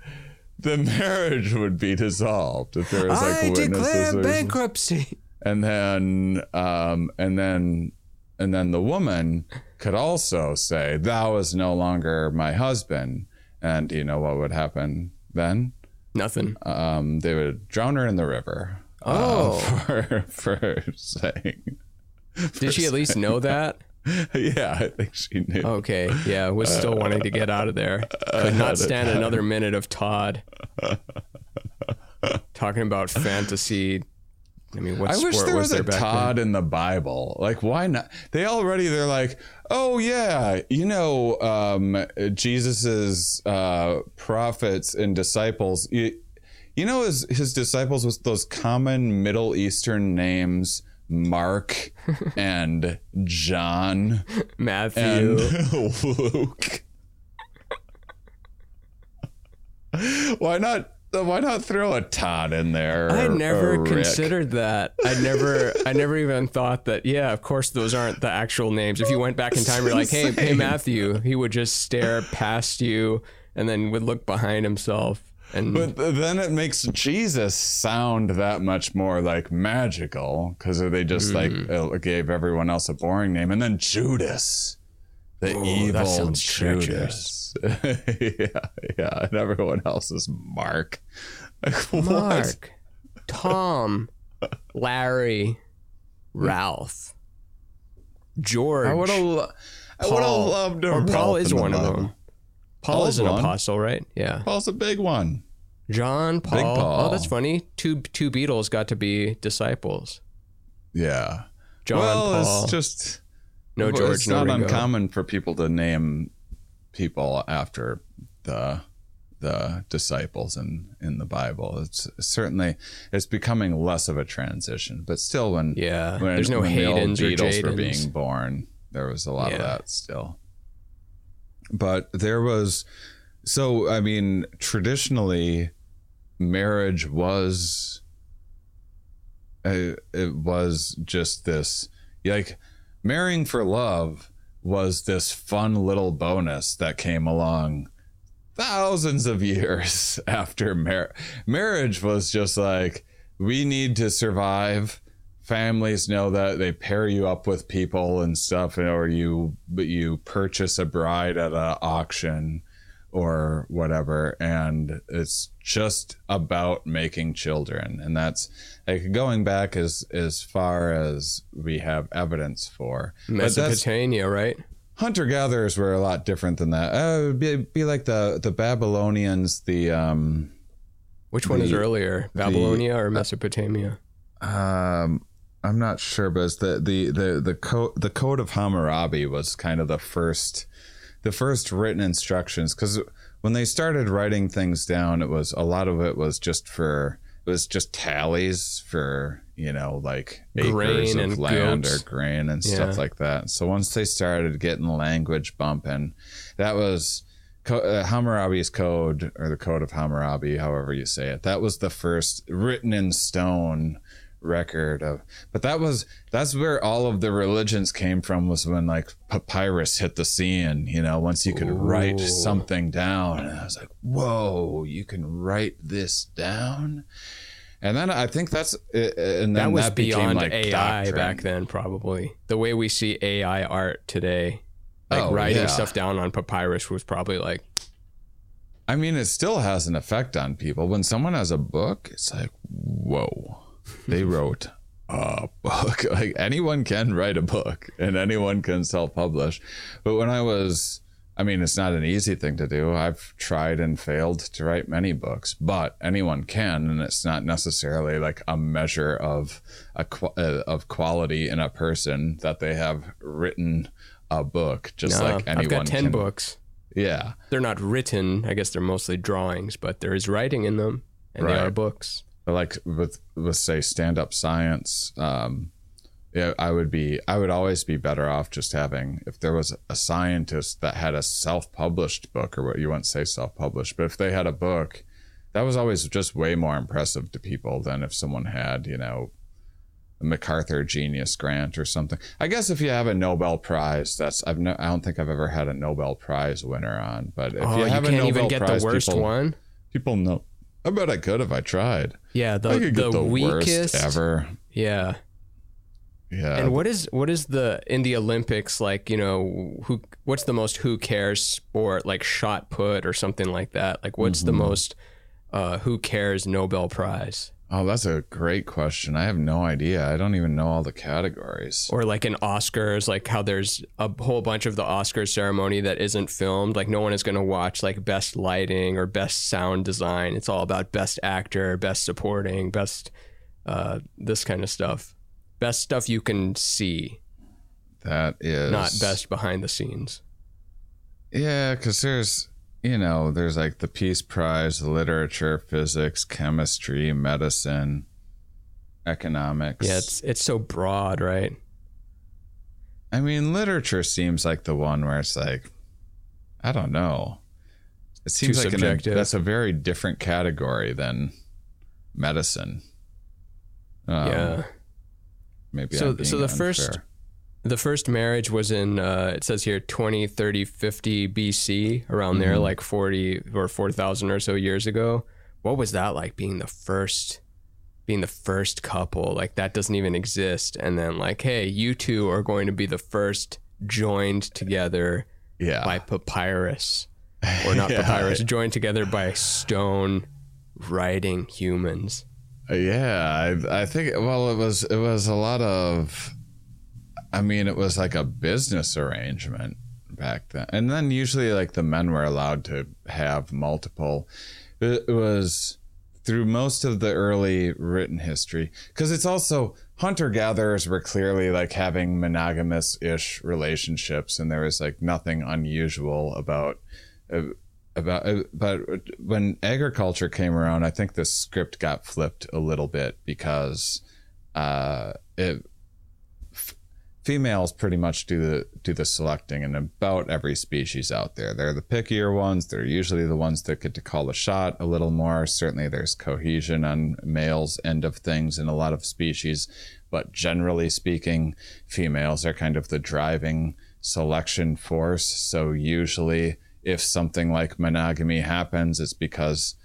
the marriage would be dissolved if there was like witnesses or- bankruptcy. and then um and then and then the woman could also say thou is no longer my husband and you know what would happen then Nothing. um they would drown her in the river uh, Oh. for for saying Did she at least know that? yeah i think she knew Okay. Yeah. Was still wanting to get out of there. Could not stand another minute of Todd talking about fantasy. I mean, what I wish there was, there a Todd in the Bible. Like, why not? They already they're like, oh yeah, you know, um, Jesus's uh, prophets and disciples. You, you know, his his disciples with those common Middle Eastern names, Mark and John? Matthew. and Luke. why not? Why not throw a Todd in there? I never considered that. I never, I never even thought that. Yeah, of course, those aren't the actual names. If you went back in time, you're like, "Hey, hey. Matthew," he would just stare past you and then would look behind himself. And But then it makes Jesus sound that much more like magical because they just Mm. like uh, gave everyone else a boring name, and then Judas, the that evil sounds Yeah, yeah, and everyone else is Mark. Like. Mark, Tom, Larry, Ralph, George. I would have. I would have Paul. loved to. Or Paul is one of them. Paul Paul's is an one. apostle, right? Yeah. Paul's a big one. John, Paul. Paul. Oh, that's funny. Two two Beatles got to be disciples. Yeah. John, well, Paul. it's just no George, It's no not Ringo. uncommon for people to name people after the the disciples in in the Bible. It's certainly it's becoming less of a transition, but still, when Yeah, when, there's no when the old Haydens or Beatles were being born, there was a lot of that still. But there was, so I mean, traditionally, marriage was uh, it was just this like marrying for love was this fun little bonus that came along thousands of years after mar- marriage was just like we need to survive. Families know that they pair you up with people and stuff or you you purchase a bride at an auction or whatever and it's just about making children and that's like going back as as far as we have evidence for Mesopotamia, right? hunter gatherers were a lot different than that uh, it would be, be like the the babylonians the um Which one is earlier, Babylonia or Mesopotamia? um i'm not sure but it's the the the the code the code of hammurabi was kind of the first the first written instructions because when they started writing things down it was a lot of it was just for it was just tallies for you know like acres Grain of land or grain and stuff like that. So once they started getting language bumping that was Co- uh, Hammurabi's code or the code of Hammurabi, however you say it, that was the first written in stone record of but that was that's where all of the religions came from was when like papyrus hit the scene you know once you could write something down and i was like whoa you can write this down and then i think that's uh, and then That was became beyond like AI doctrine. back then, probably. The way we see AI art today, like Oh, writing yeah. stuff down on papyrus was probably like I mean, it still has an effect on people. When someone has a book, it's like, whoa, they wrote a book. Like anyone can write a book and anyone can self publish. But when I was, I mean, it's not an easy thing to do. I've tried and failed to write many books, but anyone can, and it's not necessarily like a measure of a uh, of quality in a person that they have written a book. Just like anyone I've got 10 can. books. Yeah, They're not written. I guess they're mostly drawings, but there is writing in them, and they are books. But like with with say stand up science um yeah i would be i would always be better off just having if there was a scientist that had a self-published book or what you wouldn't say self-published but if they had a book that was always just way more impressive to people than if someone had you know a macarthur genius grant or something i guess if you have a nobel prize that's i've no, i don't think i've ever had a nobel prize winner on but if oh, you you, have can't a nobel even get prize the worst people, one. people know i bet i could if i tried Yeah, the the, the weakest worst ever. Yeah. Yeah. And what is what is the in the Olympics like? You know, who what's the most who cares sport like shot put or something like that? Like, what's the Mm-hmm. most uh, who cares Nobel Prize oh, that's a great question. I have no idea. I don't even know all the categories. or like an Oscars? Like how there's a whole bunch of the Oscars ceremony that isn't filmed. Like no one is going to watch like best lighting or best sound design. It's all about best actor, best supporting, best uh, this kind of stuff. Best stuff you can see, That is not best behind the scenes. Yeah, because there's you know there's like the Peace Prize, literature, physics, chemistry, medicine, economics. Yeah, it's it's so broad, right? I mean, literature seems like the one where it's like, I don't know. It seems like an, that's a very different category than medicine. Um, yeah. Maybe So- so the first- unfair. The first marriage was in uh, it says here 20, 30, 50 BC, around there, Mm-hmm. like 40 or 4,000 or so years ago. What was that like being the first being the first couple? Like that doesn't even exist and then like, hey, you two are going to be the first joined together yeah, by papyrus. Or not Yeah. papyrus, joined together by stone writing humans. Uh, Yeah, I, I think. Well, it was it was a lot of. I mean, it was like a business arrangement back then, and then usually like the men were allowed to have multiple. It was through most of the early written history because it's also hunter gatherers were clearly like having monogamous ish relationships, and there was like nothing unusual about. Uh, about uh, but when agriculture came around i think the script got flipped a little bit because uh it females pretty much do the do the selecting in about every species out there. They're the pickier ones. They're usually the ones that get to call the shot a little more. Certainly there's cohesion on males end of things in a lot of species but generally speaking females are kind of the driving selection force. So usually if something like monogamy happens, it's because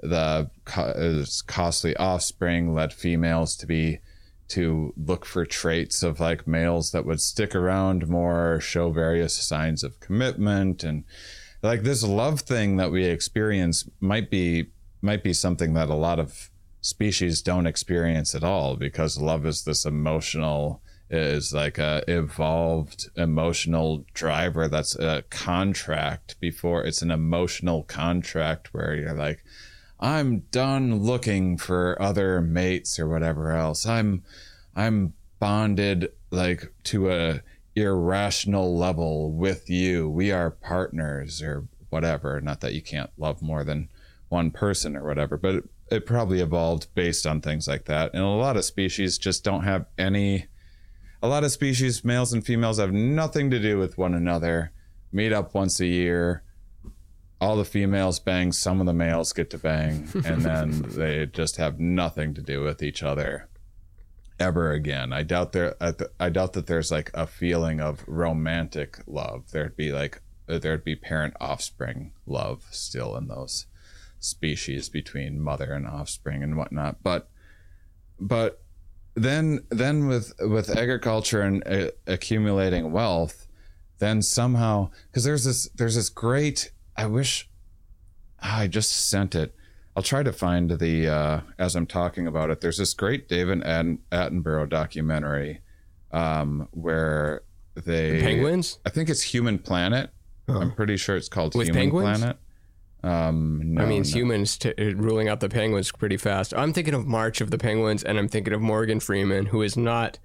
the co- uh, costly offspring led females to be to look for traits of like males that would stick around more, show various signs of commitment, and like this love thing that we experience might be might be something that a lot of species don't experience at all because love is this emotional is like a evolved emotional driver that's a contract before it's an emotional contract where you're like i'm done looking for other mates or whatever else i'm i'm bonded like to a irrational level with you we are partners or whatever not that you can't love more than one person or whatever but it, it probably evolved based on things like that and a lot of species just don't have any a lot of species, males and females, have nothing to do with one another. Meet up once a year. All the females bang, some of the males get to bang, and then they just have nothing to do with each other ever again. I doubt there. I th- I doubt that there's like a feeling of romantic love. There'd be like there'd be parent offspring love still in those species between mother and offspring and whatnot. But but then then with with agriculture and uh, accumulating wealth then somehow because there's this there's this great i wish I just sent it. I'll try to find the uh, as I'm talking about it. There's this great David Atten- Attenborough documentary um, where they Penguins I think it's Human Planet. I'm pretty sure it's called With Human penguins? Planet. Um, no, I mean, no. humans t- ruling out the penguins pretty fast. I'm thinking of March of the Penguins, and I'm thinking of Morgan Freeman, who is not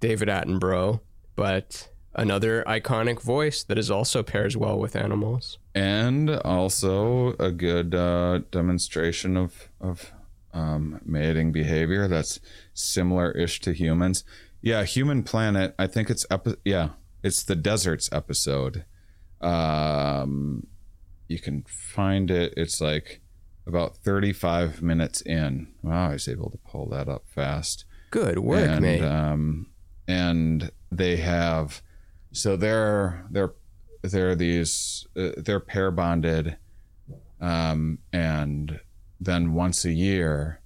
David Attenborough, but another iconic voice that is also pairs well with animals. And also a good uh, demonstration of of um, mating behavior that's similar-ish to humans. Yeah, Human Planet. I think it's epi- yeah, it's the deserts episode. Um, you can find it. It's like about 35 minutes in. Wow, I was able to pull that up fast Good work, and mate. um, and they have so they're they're they're they're these uh, they're pair bonded um, and then once a year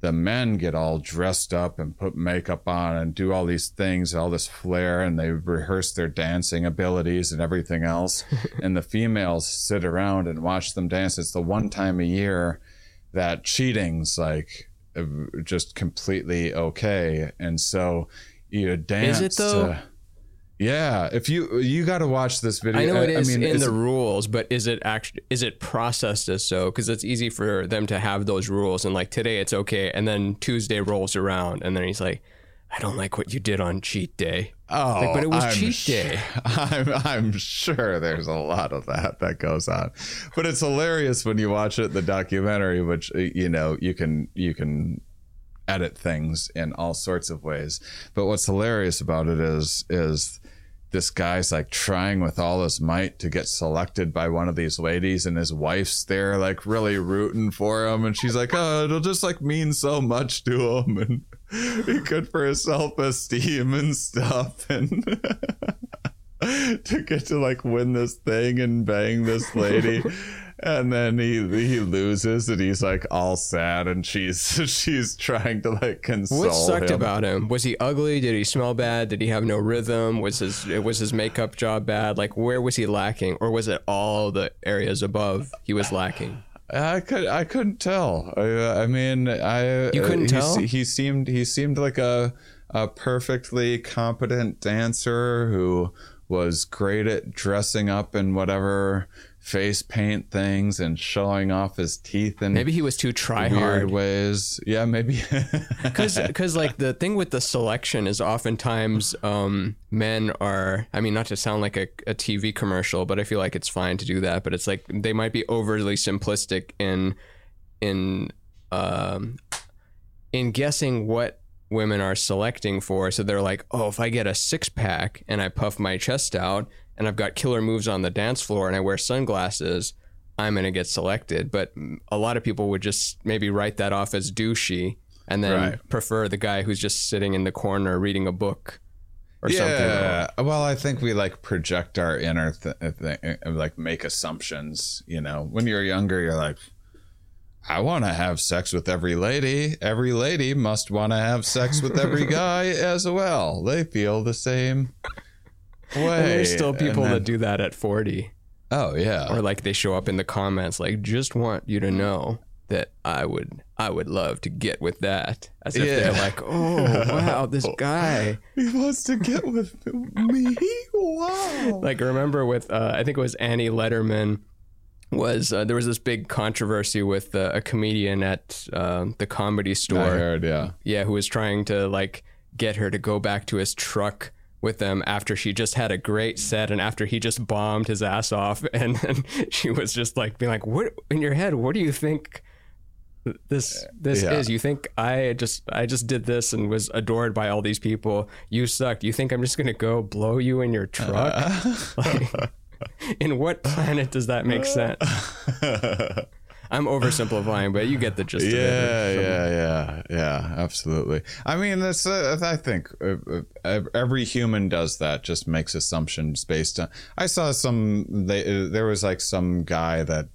the men get all dressed up and put makeup on and do all these things all this flair and they rehearse their dancing abilities and everything else. And the females sit around and watch them dance. It's the one time a year that cheating's like uh, just completely okay. And so you dance Is it, though? to- yeah if you you got to watch this video I know it is mean, in the rules, but is it actually is it processed as so? Because it's easy for them to have those rules, and like today it's okay, and then Tuesday rolls around, and then he's like, "I don't like what you did on cheat day." Oh, Like, but it was oh, I'm cheat sh- day. I'm, I'm sure there's a lot of that that goes on, but it's hilarious when you watch it the documentary, which you know you can you can edit things in all sorts of ways. But what's hilarious about it is is this guy's like trying with all his might to get selected by one of these ladies and his wife's there like really rooting for him and she's like oh it'll just like mean so much to him and be good for his self-esteem and stuff and to get to like win this thing and bang this lady and then he he loses and he's like all sad and she's she's trying to like console What sucked him. about him? Was he ugly? Did he smell bad? Did he have no rhythm? Was his was his makeup job bad? Like where was he lacking, or was it all the areas above he was lacking? I could I couldn't tell. I, I mean, I You couldn't he, tell? He seemed he seemed like a a perfectly competent dancer who was great at dressing up in whatever face paint things and showing off his teeth and Maybe he was too try hard. ways. Yeah, maybe. Because like the thing with the selection is oftentimes um, men are. I mean, not to sound like a, a TV commercial, but I feel like it's fine to do that. But it's like they might be overly simplistic in in um, in guessing what women are selecting for. So they're like, oh, if I get a six pack and I puff my chest out and I've got killer moves on the dance floor and I wear sunglasses, I'm going to get selected. But a lot of people would just maybe write that off as douchey and then Right. prefer the guy who's just sitting in the corner reading a book or something. yeah. Well, I think we like project our inner th- uh, thing, uh, uh, like make assumptions. You know, when you're younger, you're like, I want to have sex with every lady. Every lady must want to have sex with every guy as well. They feel the same. And there's still people And that do that at 40. Oh yeah. or like they show up in the comments like just want you to know that I would I would love to get with that as if they're Yeah. like oh wow this guy he wants to get with me. Wow. like remember with uh, I think it was Annie Lederman was uh, there was this big controversy with uh, a comedian at uh, the comedy I store heard. Yeah. yeah who was trying to like get her to go back to his truck with them after she just had a great set and after he just bombed his ass off. And then she was just like being like what in your head what do you think this this Yeah. is? You think i just i just did this and was adored by all these people. You sucked. You think i'm just gonna go blow you in your truck? Uh. Like, in what planet does that make sense i'm oversimplifying but you get the gist of it Yeah, yeah, yeah, yeah, absolutely. I mean, that's. Uh, I think uh, uh, every human does that. Just makes assumptions based on. I saw some. They uh, there was like some guy that.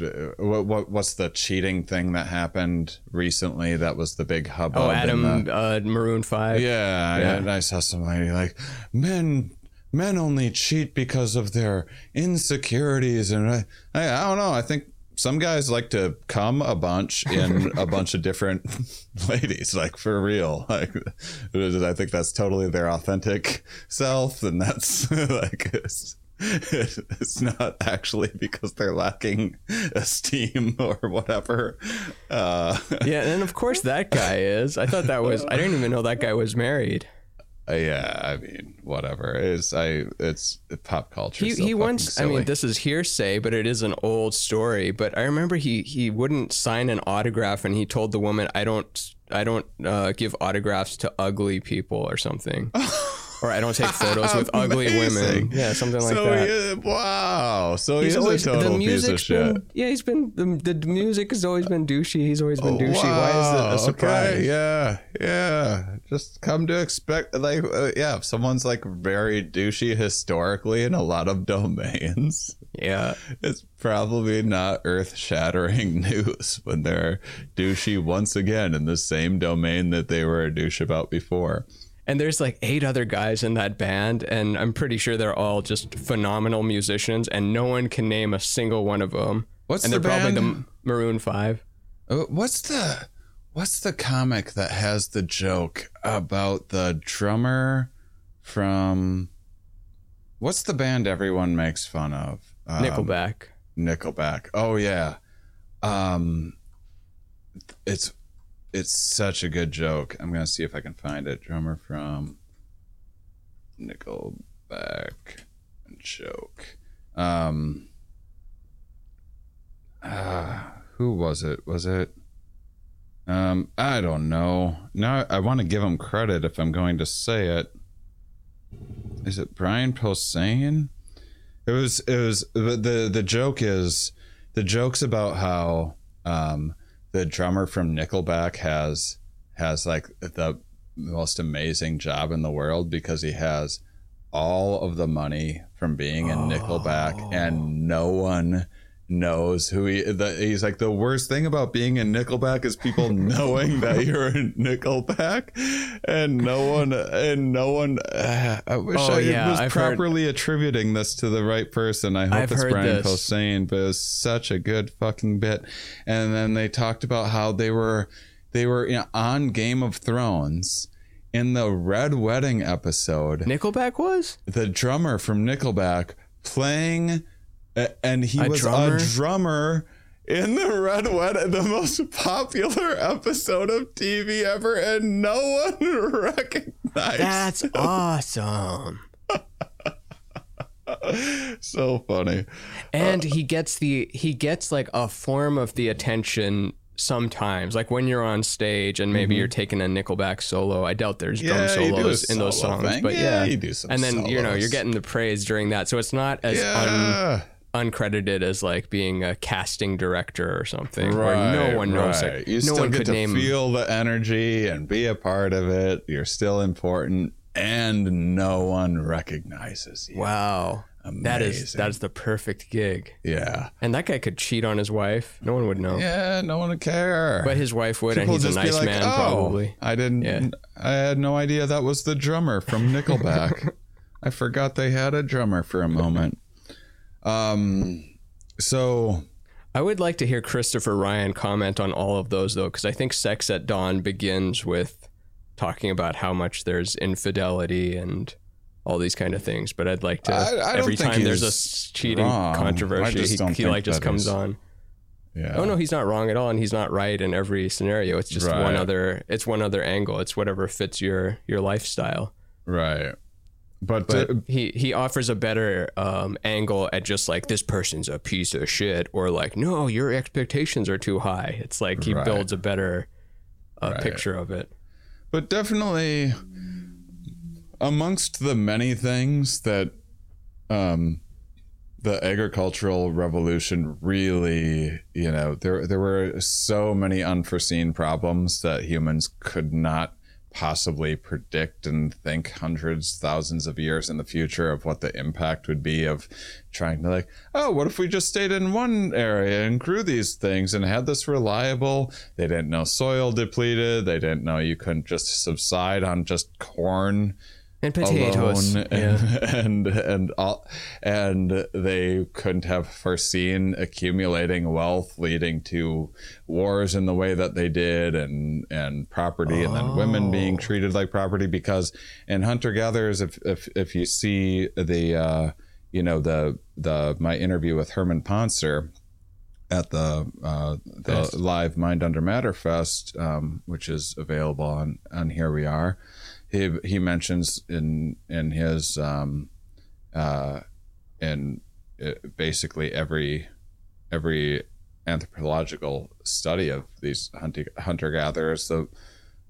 Uh, what, what what's the cheating thing that happened recently? That was the big hubbub. oh adam the- uh, maroon 5 yeah, Yeah. and I saw somebody like men. Men only cheat because of their insecurities, and I, I, I don't know. I think some guys like to come a bunch in a bunch of different ladies, like for real. Like, I think that's totally their authentic self, and that's like it's, it's not actually because they're lacking esteem or whatever. Uh, Yeah, and of course that guy is. I thought that was. I didn't even know that guy was married. Uh, yeah, I mean, whatever. It's I. It's pop culture. He, he once. I mean, this is hearsay, but it is an old story. But I remember he he wouldn't sign an autograph, and he told the woman, "I don't I don't uh, give autographs to ugly people or something." Or I don't take photos with ugly women. Yeah, something like so that. He wow. So He's he's always a total the piece of shit. been yeah he's been the, the music has always been douchey he's always been douchey why is it a surprise okay, Yeah, yeah. Just come to expect, like, uh, yeah, if someone's like very douchey historically in a lot of domains, yeah it's probably not earth shattering news when they're douchey once again in the same domain that they were a douche about before. And there's like eight other guys in that band and i'm pretty sure they're all just phenomenal musicians and no one can name a single one of them What's and the they're probably band? the maroon five Uh, What's the what's the comic that has the joke about the drummer from what's the band everyone makes fun of? Um, nickelback Nickelback. Oh yeah. Um it's it's such a good joke. I'm gonna see if I can find it. Drummer from Nickelback and joke. Um uh, who was it? Was it um I don't know. Now I want to give him credit if I'm going to say it. Is it Brian Posehn? It was it was the the, the joke is the joke's about how um the drummer from Nickelback has has like the most amazing job in the world because he has all of the money from being in Nickelback and no one knows who he the, he's like the worst thing about being in Nickelback is people knowing that you're in Nickelback and no one and no one uh, I wish Oh, I yeah, was I've heard- properly attributing this to the right person. I hope I've it's Brian. Posehn, but it was such a good fucking bit. And then they talked about how they were they were you know, on Game of Thrones in the Red Wedding episode nickelback was the drummer from Nickelback playing, and he A was drummer? a drummer in the Red Wedding, the most popular episode of TV ever, and no one recognized. that's awesome so funny. and he gets the he gets like a form of the attention sometimes like when you're on stage and maybe you're taking a nickelback solo i doubt there's drum Mm-hmm. Yeah, a solos in those songs thing. but Yeah, yeah, you do some and then you know you're getting the praise during that so it's not as un, Yeah. Uncredited as like being a casting director or something where no one knows right. it You no still one get could to name feel the energy and be a part of it. You're still important, and no one recognizes you. wow that is Amazing. That is that's the perfect gig Yeah. and that guy could cheat on his wife no one would know Yeah, no one would care. but his wife would People and he's a nice like, man "Oh, probably I didn't. Yeah. I had no idea that was the drummer from Nickelback. I forgot they had a drummer for a moment. Um. So I would like to hear Christopher Ryan comment on all of those though, because I think Sex at Dawn begins with talking about how much there's infidelity and all these kind of things. But I'd like to I- I every time there's a cheating wrong. Controversy, he, he like just comes is- on. yeah. Oh no, he's not wrong at all, and he's not right in every scenario. It's just one other. It's one other angle. It's whatever fits your your lifestyle. Right. But, But uh, he he offers a better um, angle at just like this person's a piece of shit, or like no, your expectations are too high. It's like he Right. builds a better uh, Right. picture of it. but definitely amongst the many things that um the agricultural revolution really you know there there were so many unforeseen problems that humans could not possibly predict and think hundreds thousands of years in the future of what the impact would be of trying to like oh what if we just stayed in one area and grew these things and had this reliable they didn't know soil depleted they didn't know you couldn't just subside on just corn And potatoes. alone and and and all, and they couldn't have foreseen accumulating wealth leading to wars in the way that they did and and property and then women being treated like property because in hunter gatherers if if if you see the uh you know the the my interview with Herman Pontzer at the uh, the live Mind Under Matter Fest, um, which is available on on Here We Are. He he mentions in in his um, uh, in uh, basically every every anthropological study of these hunting hunter gatherers the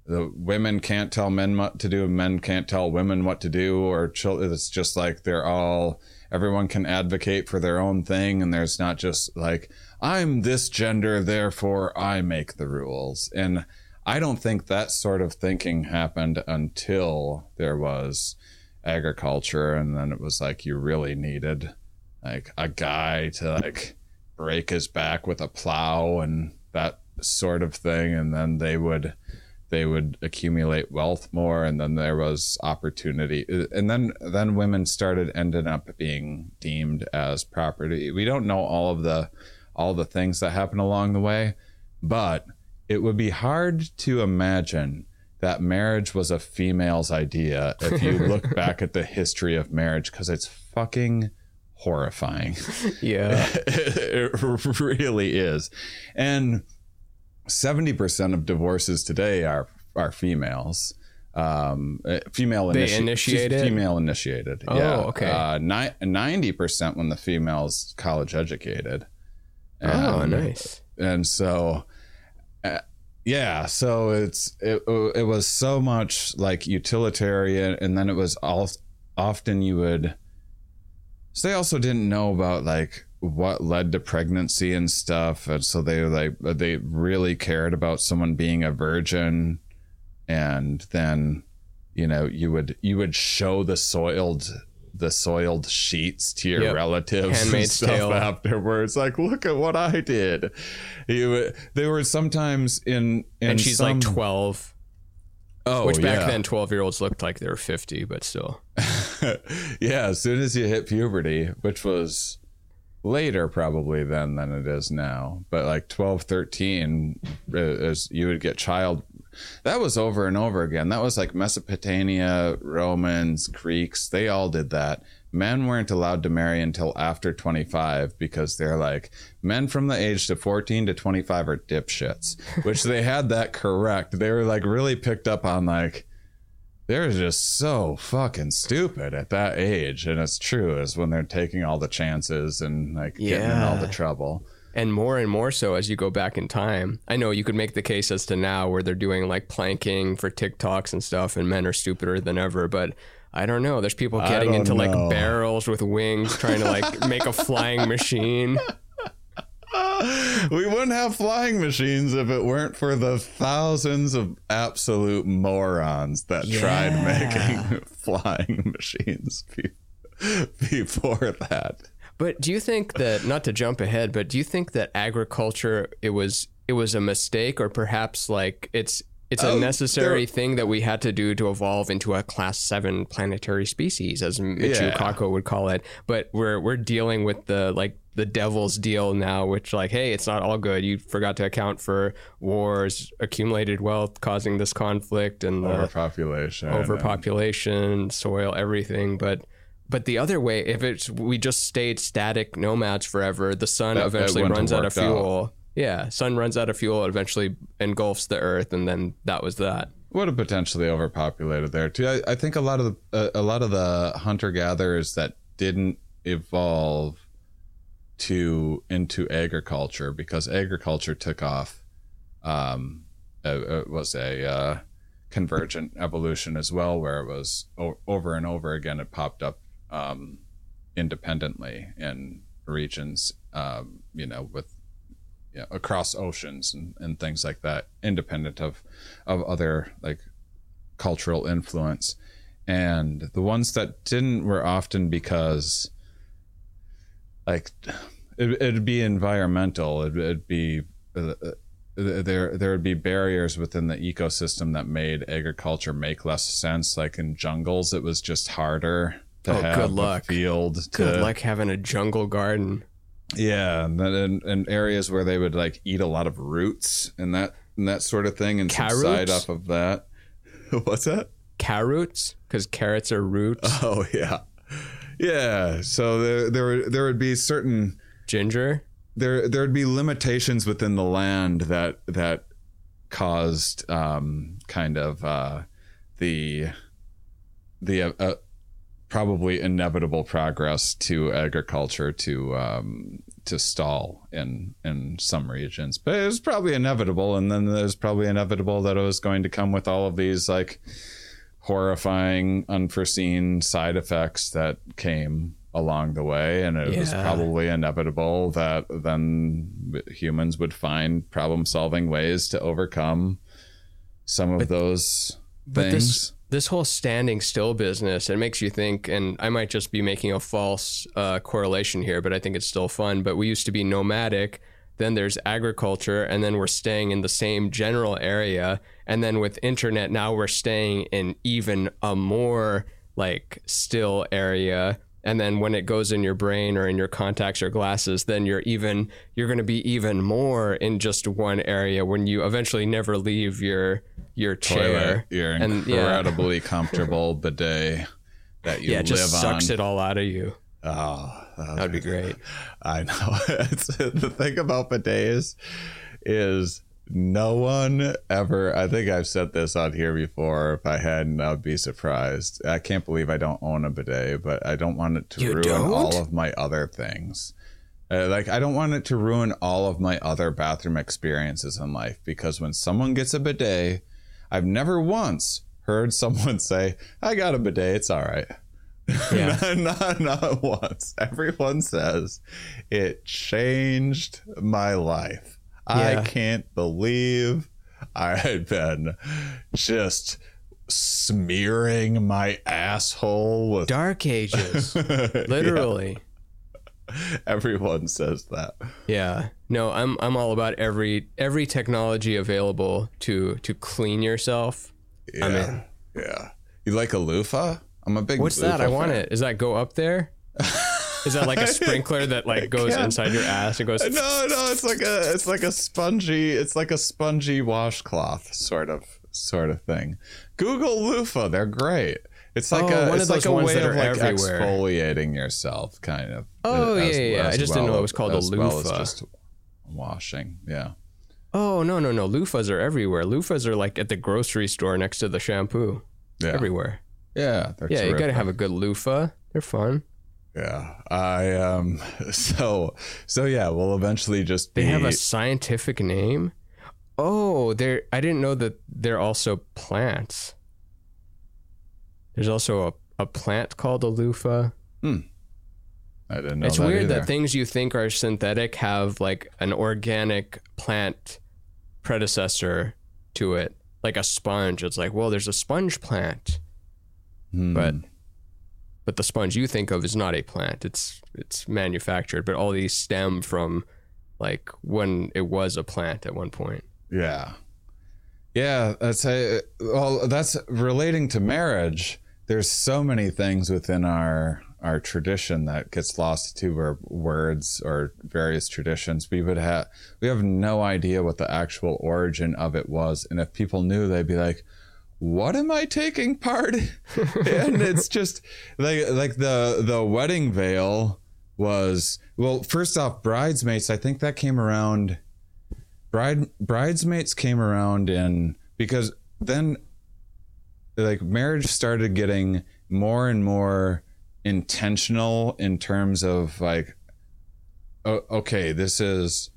the women can't tell men what to do men can't tell women what to do or chil- it's just like they're all everyone can advocate for their own thing and there's not just like i'm this gender therefore i make the rules. And i don't think that sort of thinking happened until there was agriculture and then it was like you really needed like a guy to like break his back with a plow and that sort of thing. And then they would they would accumulate wealth more and then there was opportunity. And then then women started ending up being deemed as property. We don't know all of the all the things that happen along the way but it would be hard to imagine that marriage was a female's idea if you look back at the history of marriage because it's fucking horrifying Yeah. it really is. And 70% of divorces today are are females. Um, uh, female They initi- initiate she's? Female initiated. Oh, yeah. okay. Uh, ni- 90% when the female's college educated. oh, And- nice. and so yeah so it's it, it was so much like utilitarian and then it was all often you would so they also didn't know about like what led to pregnancy and stuff and so they like they really cared about someone being a virgin and then you know you would you would show the soiled the soiled sheets to your Yep. relatives and Handmaid's stuff Tale. afterwards like look at what i did you they were sometimes in, in And she's some, like 12, oh which back yeah. then 12 year olds looked like they were 50, but still. yeah, as soon as you hit puberty, which was later probably then than it is now, but like 12, 13, uh, as you would get child. That was over and over again. That was like Mesopotamia, Romans, Greeks. They all did that. Men weren't allowed to marry until after 25 because they're like, men from the age to 14 to 25 are dipshits, which they had that correct. They were like really picked up on like, they're just so fucking stupid at that age and it's true is when they're taking all the chances and like getting in all the trouble And more and more so as you go back in time. I know you could make the case as to now where they're doing like planking for TikToks and stuff, and men are stupider than ever. But I don't know. There's people getting into know. like barrels with wings, trying to like make a flying machine. we wouldn't have flying machines if it weren't for the thousands of absolute morons that tried making flying machines be- before that But do you think that not to jump ahead, but do you think that agriculture it was it was a mistake or perhaps like it's it's a Oh, necessary there- thing that we had to do to evolve into a class 7 planetary species as Michio Yeah. Kaku would call it. But we're we're dealing with the like the devil's deal now which like hey, it's not all good. You forgot to account for wars, accumulated wealth causing this conflict and overpopulation overpopulation, soil, everything. But but the other way, if it's we just stayed static nomads forever, the sun That- that eventually wouldn't runs out of worked out. fuel. Yeah, sun runs out of fuel, it eventually engulfs the earth, and then that was that. would have potentially overpopulated there too. I, I think a lot of the uh, a lot of the hunter gatherers that didn't evolve to into agriculture because agriculture took off um, uh, it was a uh, convergent evolution as well, where it was o- over and over again. It popped up um, independently in regions, um, you know, with you know, across oceans and, and things like that, independent of of other like cultural influence. And the ones that didn't were often because like it, it'd be environmental. It'd, it'd be uh, there there would be barriers within the ecosystem that made agriculture make less sense. Like in jungles, it was just harder to Oh, good luck. field. Good luck having a jungle garden. Yeah, and in, in areas where they would like eat a lot of roots and that and that sort of thing, and subside off of that. What's that? Carrots, because carrots are roots. Oh yeah, yeah. So there there would- there would be certain Ginger. there there would be limitations within the land that that caused um, kind of uh, the the uh, probably inevitable progress to agriculture to um, to stall in in some regions, but it was probably inevitable. And then there's probably inevitable that it was going to come with all of these like horrifying, unforeseen side effects that came along the way, and it was probably inevitable that then humans would find problem-solving ways to overcome some of those But things. This whole standing still business, it makes you think, and I might just be making a false uh, correlation here, but I think it's still fun. But we used to be nomadic. Then there's agriculture, and then we're staying in the same general area. And then with internet, now we're staying in even a more like still area. And then when it goes in your brain or in your contacts or glasses, then you're even you're going to be even more in just one area when you eventually never leave your your chair. toilet, your And, yeah. incredibly comfortable bidet that you yeah, just sucks on. it all out of you. Ah, oh, That'd be great. I know. The thing about bidets is no one ever. I think I've said this on here before. If I hadn't, I'd be surprised. I can't believe I don't own a bidet, but I don't want it to You ruin don't? all of my other things. Uh, like I don't want it to ruin all of my other bathroom experiences in life because when someone gets a bidet, I've never once heard someone say, "I got a bidet. It's all right." Yeah. not, not once. Everyone says it changed my life. I can't believe I had been just smearing my asshole with. Dark Ages, literally. Yeah, everyone says that. Yeah. No, I'm I'm all about every every technology available to to clean yourself. Yeah. I'm in. Yeah. You like a loofah? I'm a big. What's that? I want it is that go up there? Is that like a sprinkler that like goes inside your ass and goes? No, no, it's like a it's like a spongy it's like a spongy washcloth sort of sort of thing. Google loofah, they're great. It's like Oh, a it's like a way of like everywhere. exfoliating yourself, kind of. Oh, as- yeah, yeah. I just didn't know it was called a as well as loofah. just washing. Yeah. Oh no no no! Loofahs are everywhere. Loofahs are like at the grocery store next to the shampoo. Yeah. Everywhere. Yeah, they're Yeah, you gotta have a good loofah. They're fun. Yeah, I um. So so yeah, we'll eventually just be. They have a scientific name. Oh, they're. I didn't know that they're also plants. There's also a, a plant called a loofah. I didn't know it's that weird either. that things you think are synthetic have like an organic plant predecessor to it, like a sponge. It's like, well, there's a sponge plant, Hmm. but but the sponge you think of is not a plant. It's it's manufactured, but all these stem from like when it was a plant at one point. Yeah. Yeah, that's a, well that's relating to marriage. There's so many things within our our tradition that gets lost to our words or various traditions. We would have we have no idea what the actual origin of it was. And if people knew, they'd be like, what am I taking part in? and it's just like like the the wedding veil was well first off bridesmaids I think that came around bride bridesmaids came around in because then like marriage started getting more and more intentional in terms of like okay this is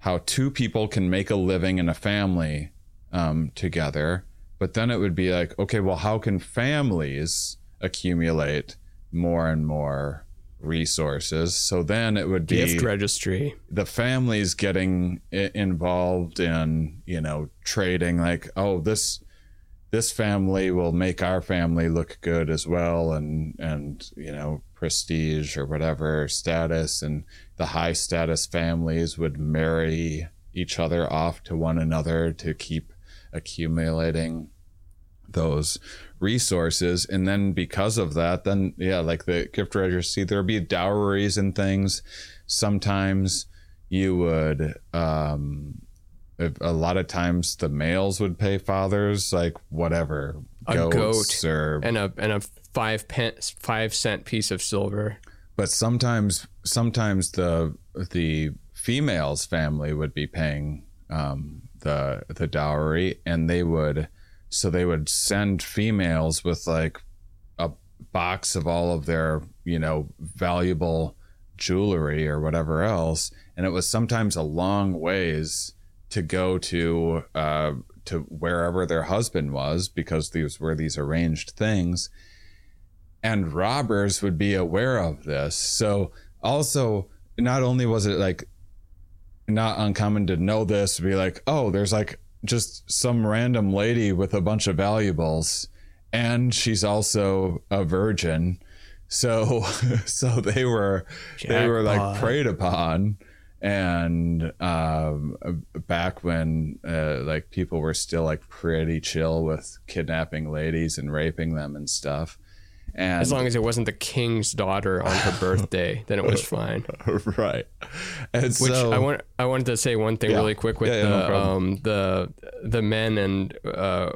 how two people can make a living in a family um, together but then it would be like okay well how can families accumulate more and more resources so then it would be Gift registry. the families getting involved in you know trading like oh this this family will make our family look good as well and and you know prestige or whatever status and the high status families would marry each other off to one another to keep accumulating those resources and then because of that then yeah like the gift registry there'd be dowries and things sometimes you would um a lot of times the males would pay fathers like whatever A goats goat. or and a and a five pence five cent piece of silver. but sometimes sometimes the the female's family would be paying um, the the dowry and they would so they would send females with like a box of all of their you know valuable jewelry or whatever else and it was sometimes a long ways to go to uh, to wherever their husband was because these were these arranged things and robbers would be aware of this. So also, not only was it like not uncommon to know this, to be like, oh, there's like just some random lady with a bunch of valuables, and she's also a virgin. So, so they were they were like preyed upon. And um, back when uh, like people were still like pretty chill with kidnapping ladies and raping them and stuff, and As long as it wasn't the king's daughter on her birthday, then it was fine. right. And Which so I want I wanted to say one thing Yeah. really quick with Yeah, yeah, the problem. um the the men and uh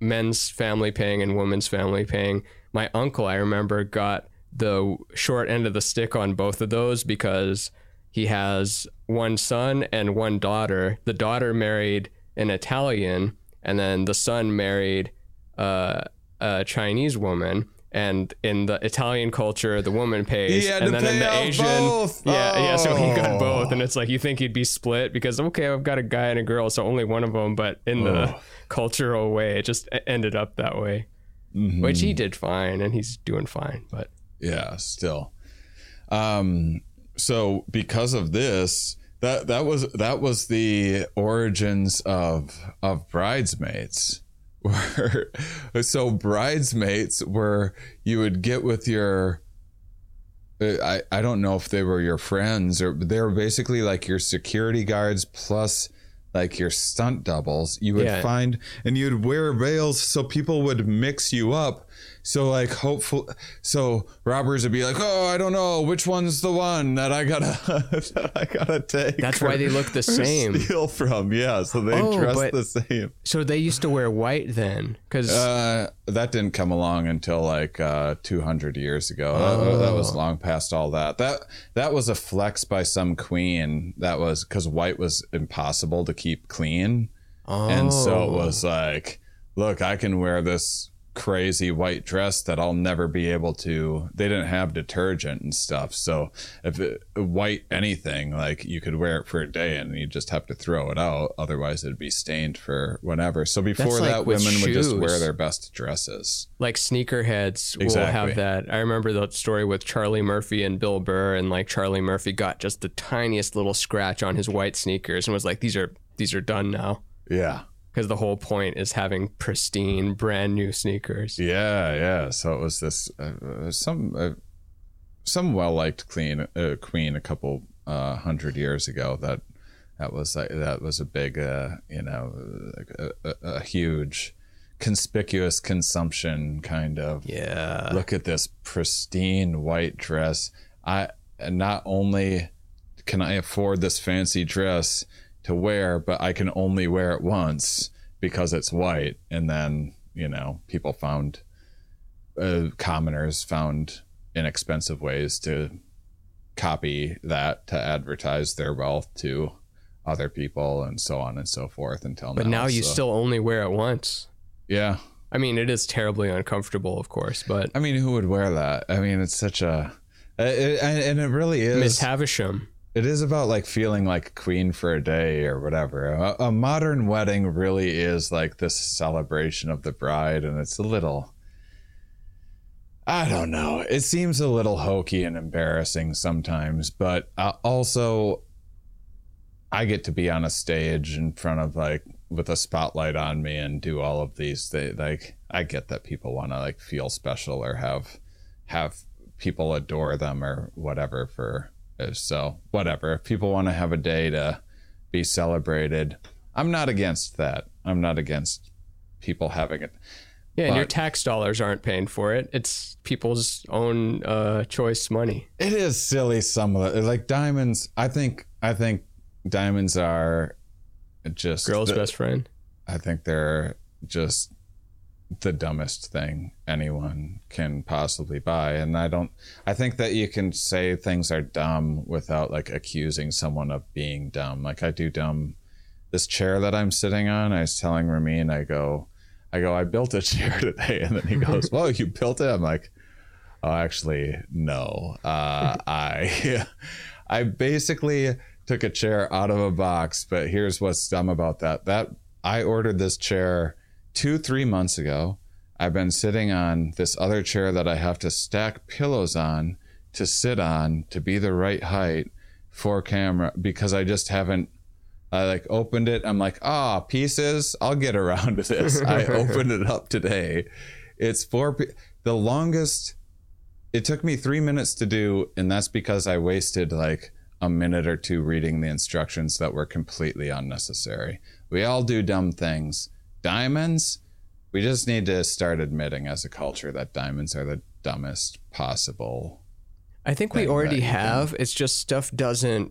men's family paying and women's family paying. My uncle, I remember, got the short end of the stick on both of those because he has one son and one daughter. The daughter married an Italian, and then the son married uh, a Chinese woman. And in the Italian culture, the woman pays, and then in the Asian, both. yeah, yeah. So he got Oh. both, and it's like you think he'd be split because okay, I've got a guy and a girl, so only one of them. But in the Oh. cultural way, it just ended up that way, Mhm. which he did fine, and he's doing fine. But yeah, still. Um so because of this, that that was that was the origins of of bridesmaids. Were so bridesmaids were you would get with your uh, I, I don't know if they were your friends or they were basically like your security guards plus like your stunt doubles. You would Yeah. find and you'd wear veils so people would mix you up. So like hopeful so robbers would be like, Oh, I don't know which one's the one that I gotta that I gotta take. That's why they look the same. Steal from, yeah. So they Oh, dress but- the same. so they used to wear white then, because Uh, that didn't come along until like uh, 200 years ago. That, that was Oh. long past all that. That that was a flex by some queen. That was because white was impossible to keep clean, Oh. and so it was like, look, I can wear this crazy white dress that I'll never be able to. They didn't have detergent and stuff, so if it, white anything, like you could wear it for a day and you just have to throw it out. Otherwise, it'd be stained for whenever. So before like that, women would just wear their best dresses. like sneakerheads will have that. I remember the story with Charlie Murphy and Bill Burr, and like Charlie Murphy got just the tiniest little scratch on his white sneakers and was like, "These are these are done now." Yeah. Because the whole point is having pristine, brand new sneakers. Yeah, yeah. So it was this uh, uh, some uh, some well liked clean uh, queen a couple uh, hundred years ago that that was like that was a big uh, you know a, a, a huge conspicuous consumption kind of Yeah. look at this pristine white dress i not only can i afford this fancy dress to wear but i can only wear it once because it's white and then you know people found uh, commoners found inexpensive ways to copy that to advertise their wealth to other people and so on and so forth until But now But now you so- still only wear it once. yeah I mean, it is terribly uncomfortable, of course, but I mean, who would wear that? I mean, it's such a, it, and and it really is. Miss Havisham. It is about like feeling like a queen for a day or whatever. A, a modern wedding really is like this celebration of the bride, and it's a little. I don't know. It seems a little hokey and embarrassing sometimes, but uh, also, I get to be on a stage in front of like with a spotlight on me and do all of these. They like I get that people want to like feel special or have have people adore them or whatever for so whatever if people want to have a day to be celebrated. I'm not against that. I'm not against people having it. Yeah, and your tax dollars aren't paying for it. It's people's own uh, choice money. It is silly. Some of it, like diamonds. I think. I think diamonds are just Girl's the- best friend. I think they're just the dumbest thing anyone can possibly buy. And I don't, I think that you can say things are dumb without like accusing someone of being dumb. Like I do dumb. This chair that I'm sitting on, I was telling Ramin, I go, I go, I built a chair today. And then he goes, Whoa, you built it? I'm like, Oh, actually, no. Uh, I, I basically took a chair out of a box, but here's what's dumb about that. That I ordered this chair two, three months ago. I've been sitting on this other chair that I have to stack pillows on to sit on to be the right height for camera because I just haven't. I like opened it. I'm like, ah, pieces. I'll get around to this. I opened it up today. It's four. Pe- the longest. It took me three minutes to do, and that's because I wasted like a minute or two reading the instructions that were completely unnecessary. We all do dumb things. Diamonds, we just need to start admitting as a culture that diamonds are the dumbest possible. I think we already you can- have. It's just stuff doesn't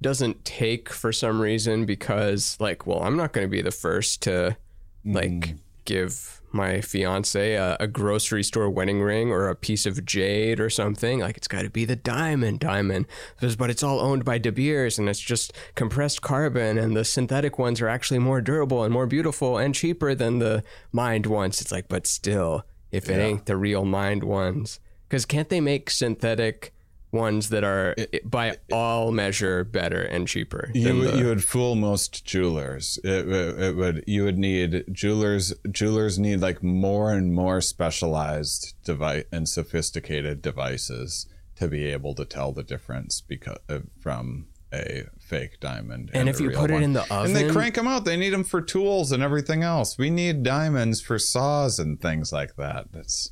doesn't take for some reason because like, well, I'm not going to be the first to like Mm. give my fiance a, a grocery store wedding ring or a piece of jade or something. Like it's got to be the diamond, diamond. But it's all owned by De Beers and it's just compressed carbon and the synthetic ones are actually more durable and more beautiful and cheaper than the mined ones. It's like, but still, if it ain't the real mined ones, because can't they make synthetic ones that are by all measure better and cheaper? You the- you would fool most jewelers. It, would- it would you would need jewelers. Jewelers need like more and more specialized device and sophisticated devices to be able to tell the difference because uh, from a fake diamond. And if you put it in the oven and they crank them out. They need them for tools and everything else. We need diamonds for saws and things like that. That's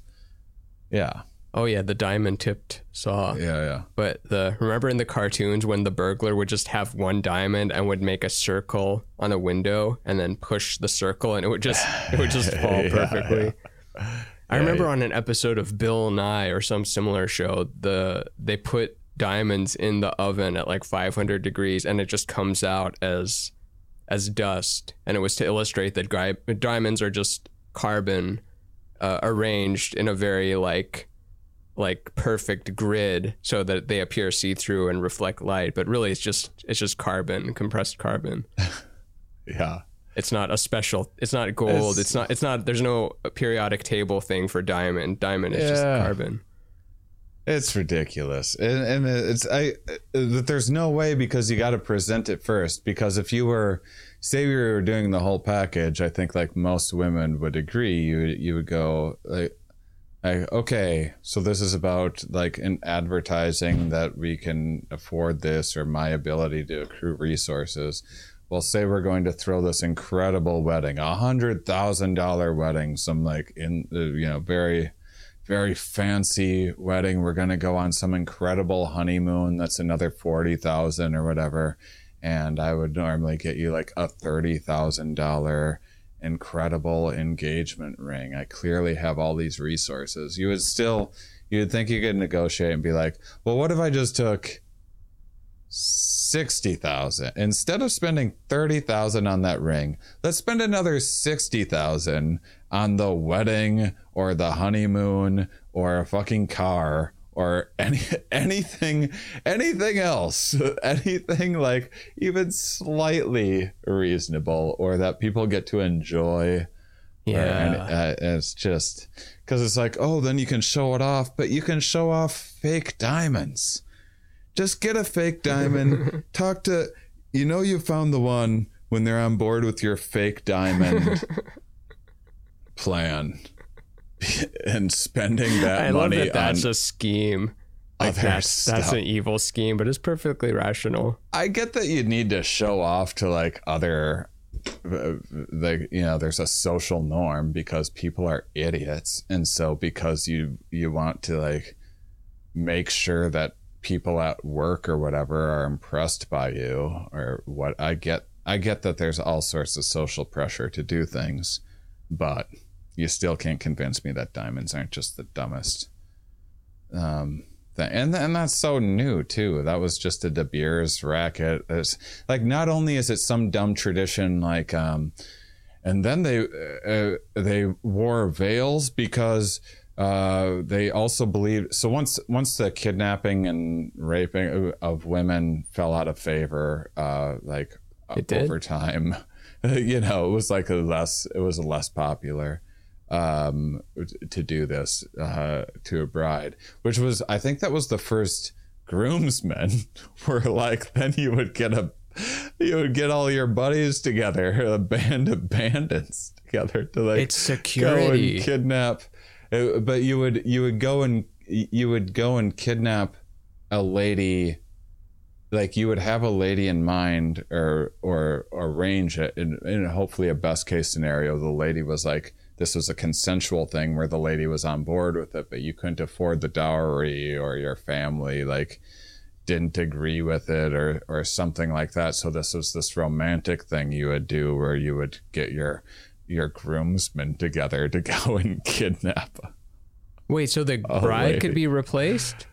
yeah, oh yeah, the diamond tipped saw. yeah, yeah. But the remember in the cartoons when the burglar would just have one diamond and would make a circle on a window and then push the circle and it would just it would just fall Yeah, perfectly. I Yeah, remember yeah. on an episode of Bill Nye or some similar show, the they put diamonds in the oven at like 500 degrees and it just comes out as as dust and it was to illustrate that gri- diamonds are just carbon uh, arranged in a very like like perfect grid so that they appear see-through and reflect light but really it's just it's just carbon compressed carbon Yeah. it's not a special it's not gold It's- it's, not it's not there's no periodic table thing for diamond diamond is just carbon It's ridiculous, and, and it's I that there's no way because you got to present it first. Because if you were, say, we were doing the whole package, I think like most women would agree, you you would go like, like okay, so this is about like an advertising that we can afford this or my ability to accrue resources. Well, say we're going to throw this incredible wedding, a hundred thousand dollar wedding, some like in uh, you know very very fancy wedding. We're gonna go on some incredible honeymoon. That's another forty thousand or whatever. And I would normally get you like a thirty thousand dollar incredible engagement ring. I clearly have all these resources. You would still you would think you could negotiate and be like, well, what if I just took sixty thousand instead of spending thirty thousand on that ring? Let's spend another sixty thousand on the wedding or the honeymoon or a fucking car or any anything anything else anything like even slightly reasonable or that people get to enjoy. Or yeah. uh, it's just because it's like oh then you can show it off but you can show off fake diamonds. Just get a fake diamond. Talk to you know you found the one when they're on board with your fake diamond plan and spending that i love money that that's on a scheme. Like that's that's an evil scheme but it's perfectly rational. I get that you need to show off to like other uh, like you know there's a social norm because people are idiots. And so because you you want to like make sure that people at work or whatever are impressed by you or what I get I get that there's all sorts of social pressure to do things, but you still can't convince me that diamonds aren't just the dumbest. Um, thing. and and that's so new too. That was just a De Beers racket. It's like not only is it some dumb tradition like um, and then they uh, they wore veils because uh, they also believed so once once the kidnapping and raping of women fell out of favor uh, like over time you know it was like a less it was a less popular um to do this uh to a bride which was i think that was the first groomsmen were like then you would get a you would get all your buddies together a band of bandits together to like It's go and kidnap uh, but you would you would go and you would go and kidnap a lady like you would have a lady in mind or or arrange it in hopefully a best case scenario the lady was like this was a consensual thing where the lady was on board with it but you couldn't afford the dowry or your family like didn't agree with it or or something like that so this was this romantic thing you would do where you would get your your groomsmen together to go and kidnap Wait, so the bride wait. could be replaced?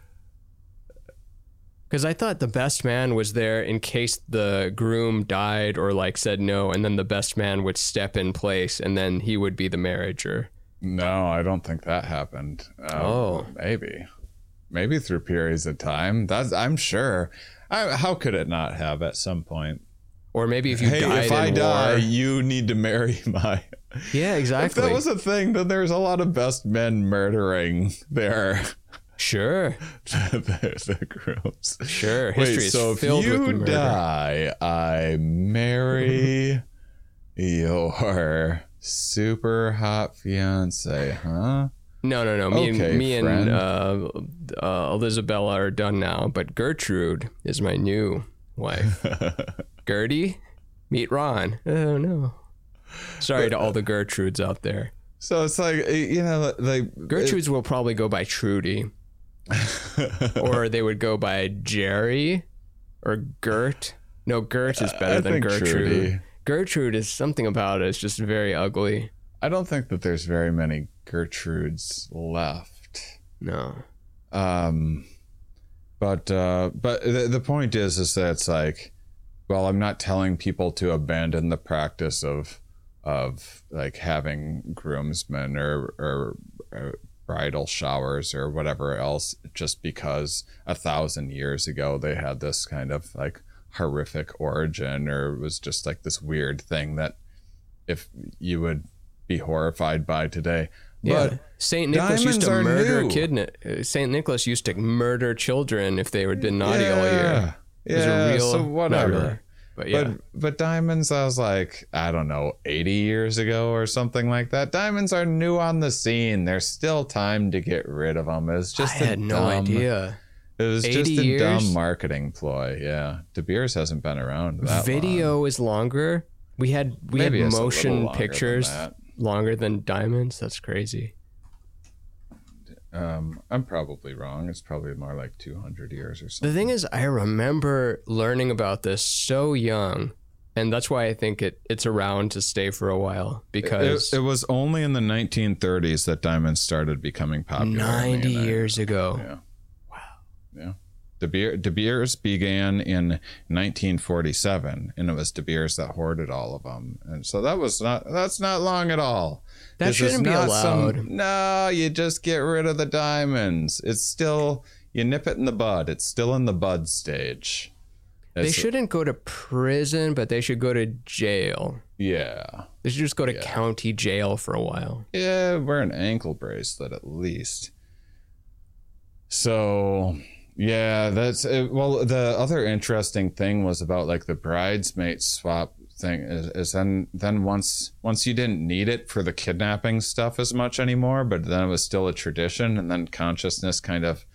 Because I thought the best man was there in case the groom died or like said no, and then the best man would step in place, and then he would be the marriager. No, I don't think that happened. Um, Oh. maybe, maybe through periods of time. That's I'm sure. I, how could it not have at some point? Or maybe if you hey, died if I die, war. you need to marry my. Yeah, exactly. If that was a thing, then there's a lot of best men murdering their sure, the, the grooms. sure. History Wait, is so if filled with you murder. die, I marry your super hot fiance, huh? No, no, no. Me Okay, and me friend. and uh, uh, Elizabella are done now, but Gertrude is my new wife. Gertie, meet Ron. Oh no. Sorry to all the Gertrudes out there. So it's like you know, like Gertrudes will probably go by Trudy, or they would go by Jerry, or Gert. No, Gert is better I than Gertrude. Trudy. Gertrude is something about it. It's just very ugly. I don't think that there's very many Gertrudes left. No. Um, but uh, but the, the point is, is that it's like, well, I'm not telling people to abandon the practice of of like having groomsmen or or, or bridal showers or whatever else just because a thousand years ago they had this kind of like horrific origin or it was just like this weird thing that if you would be horrified by today Yeah. but Saint Nicholas used to murder new. kid. uh, Saint Nicholas used to murder children if they had been naughty all year. Yeah, It was a real, so whatever. But yeah, But but diamonds, I was like, I don't know, eighty years ago or something like that. Diamonds are new on the scene. There's still time to get rid of them. It's I just a had no dumb- idea. It was just a years? dumb marketing ploy. Yeah, De Beers hasn't been around that Video long. is longer. We had we Maybe had it's a little motion pictures longer than diamonds. That's crazy. Um, I'm probably wrong. It's probably more like 200 years or something. The thing is, I remember learning about this so young, and that's why I think it it's around to stay for a while because it, it was only in the 1930s that diamonds started becoming popular. ninety years ago. Yeah. Wow. Yeah. De, Beer, De Beers began in 1947, and it was De Beers that hoarded all of them, and so that was not that's not long at all. That This shouldn't be not allowed. no, you just get rid of the diamonds. It's still you nip it in the bud. It's still in the bud stage. They shouldn't go to prison, but they should go to jail. Yeah. They should just go to county jail for a while. Yeah, wear an ankle bracelet at least. So, yeah, that's uh, well. The other interesting thing was about like the bridesmaid swap thing is, is then then once once you didn't need it for the kidnapping stuff as much anymore, but then it was still a tradition, and then consciousness kind of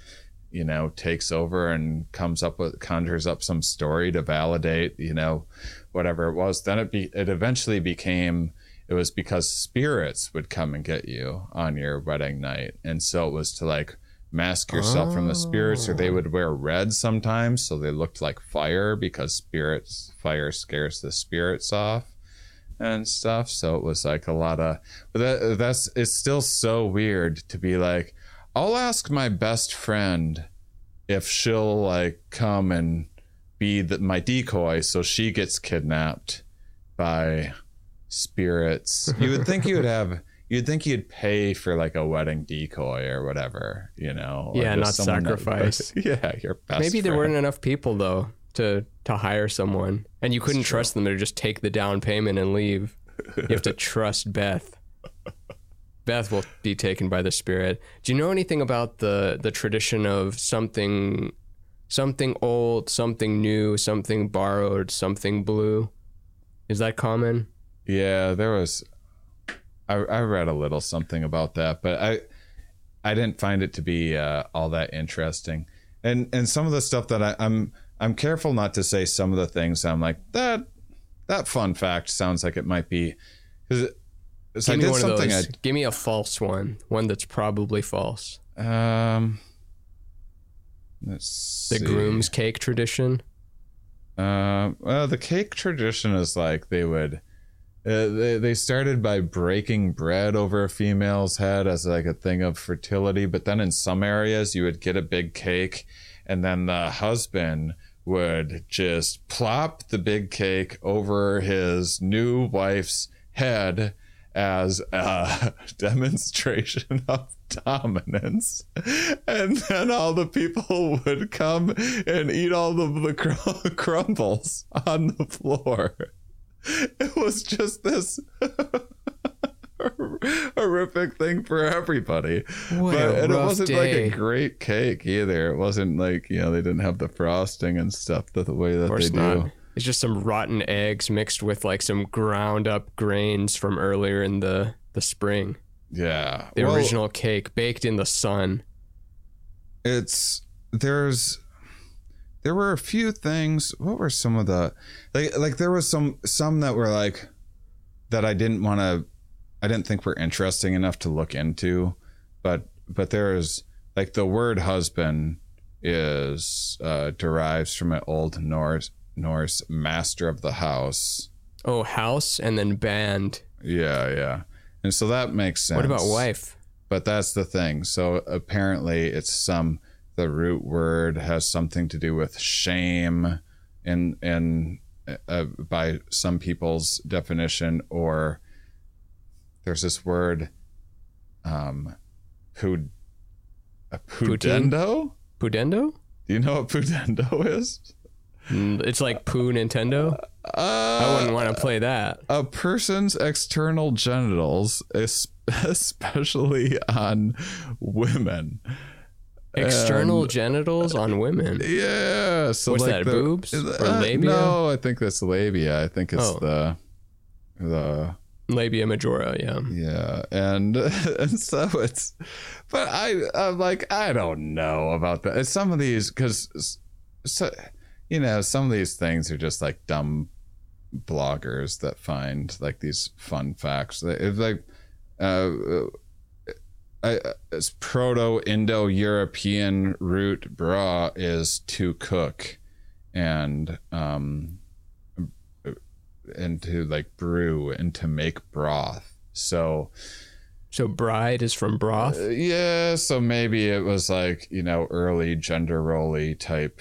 you know takes over and comes up with conjures up some story to validate you know whatever it was then it be it eventually became it was because spirits would come and get you on your wedding night. And so it was to like mask yourself from the spirits, or they oh. would wear red sometimes, so they looked like fire because spirits fire scares the spirits off and stuff. So it was like a lot of, but that, that's it's still so weird to be like, I'll ask my best friend if she'll like come and be the, my decoy, so she gets kidnapped by spirits. You would think you would have. You'd think you'd pay for like a wedding decoy or whatever, you know? Yeah, not someone that- sacrifice. yeah, your best. Maybe there friend. weren't enough people though to to hire someone, and you couldn't trust them to just take the down payment and leave. You have to trust Beth. Beth will be taken by the spirit. Do you know anything about the the tradition of something something old, something new, something borrowed, something blue? Is that common? Yeah, there was. I, I read a little something about that, but I I didn't find it to be uh, all that interesting. And and some of the stuff that I, I'm I'm careful not to say some of the things I'm like that that fun fact sounds like it might be because so Give me one of those. Give me a false one, one that's probably false. Um let's The see. groom's cake tradition. Um, well, the cake tradition is like they would. Uh, they, they started by breaking bread over a female's head as like a thing of fertility, but then in some areas you would get a big cake, and then the husband would just plop the big cake over his new wife's head as a demonstration of dominance. And then all the people would come and eat all the, the crumbles on the floor it was just this horrific thing for everybody What but and it wasn't day. like a great cake either it wasn't like you know they didn't have the frosting and stuff the, the way that they not. do It's just some rotten eggs mixed with like some ground up grains from earlier in the the spring. yeah The Well, original cake baked in the sun. it's there's there were a few things what were some of the like like there was some some that were like that I didn't want to I didn't think were interesting enough to look into but but there's like the word husband is uh derives from an old Norse Norse master of the house Oh, house and then band. yeah yeah and so that makes sense What about wife? but that's the thing. So apparently, it's some the root word has something to do with shame, in in uh, by some people's definition, or there's this word, um, pud, a Poutine? pudendo. Pudendo? Do you know what pudendo is? Mm, It's like poo Nintendo. I Uh, wouldn't want to play that. a person's external genitals, especially on women. External and- genitals on women. Yeah. So What's like that, the- boobs or uh, labia? No, I think that's labia. I think it's Oh. the the Labia majora, yeah. yeah, and and so it's, but I I'm like I don't know about that. Some of these because so you know some of these things are just like dumb bloggers that find like these fun facts. It's like uh, I, it's proto-indo-european root bra is to cook and um and to like brew and to make broth so So bride is from broth. uh, yeah so maybe it was like you know early gender roly type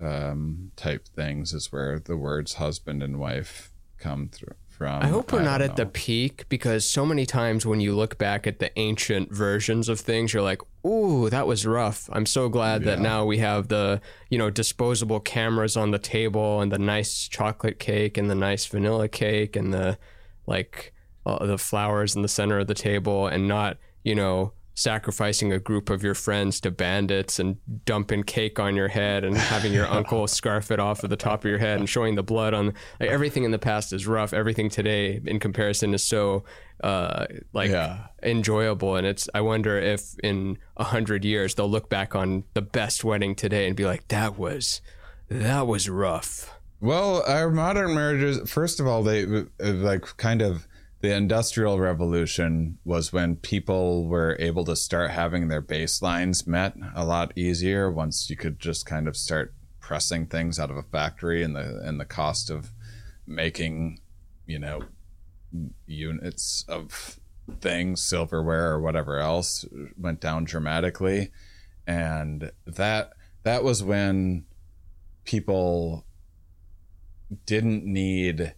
um type things is where the words husband and wife come through from I hope we're not don't at the peak because so many times when you look back at the ancient versions of things, you're like, "Ooh, that was rough." I'm so glad that now we have the you know disposable cameras on the table and the nice chocolate cake and the nice vanilla cake and the like uh, the flowers in the center of the table and not you know sacrificing a group of your friends to bandits and dumping cake on your head and having your uncle scarf it off of the top of your head and showing the blood on like, everything in the past is rough. Everything today in comparison is so uh like Yeah. enjoyable. And it's i wonder if in a hundred years they'll look back on the best wedding today and be like that was that was rough. Well, our modern marriages, first of all, they uh, like kind of the industrial revolution was when people were able to start having their baselines met a lot easier once you could just kind of start pressing things out of a factory and the and the cost of making you know units of things silverware or whatever else went down dramatically. And that that was when people didn't need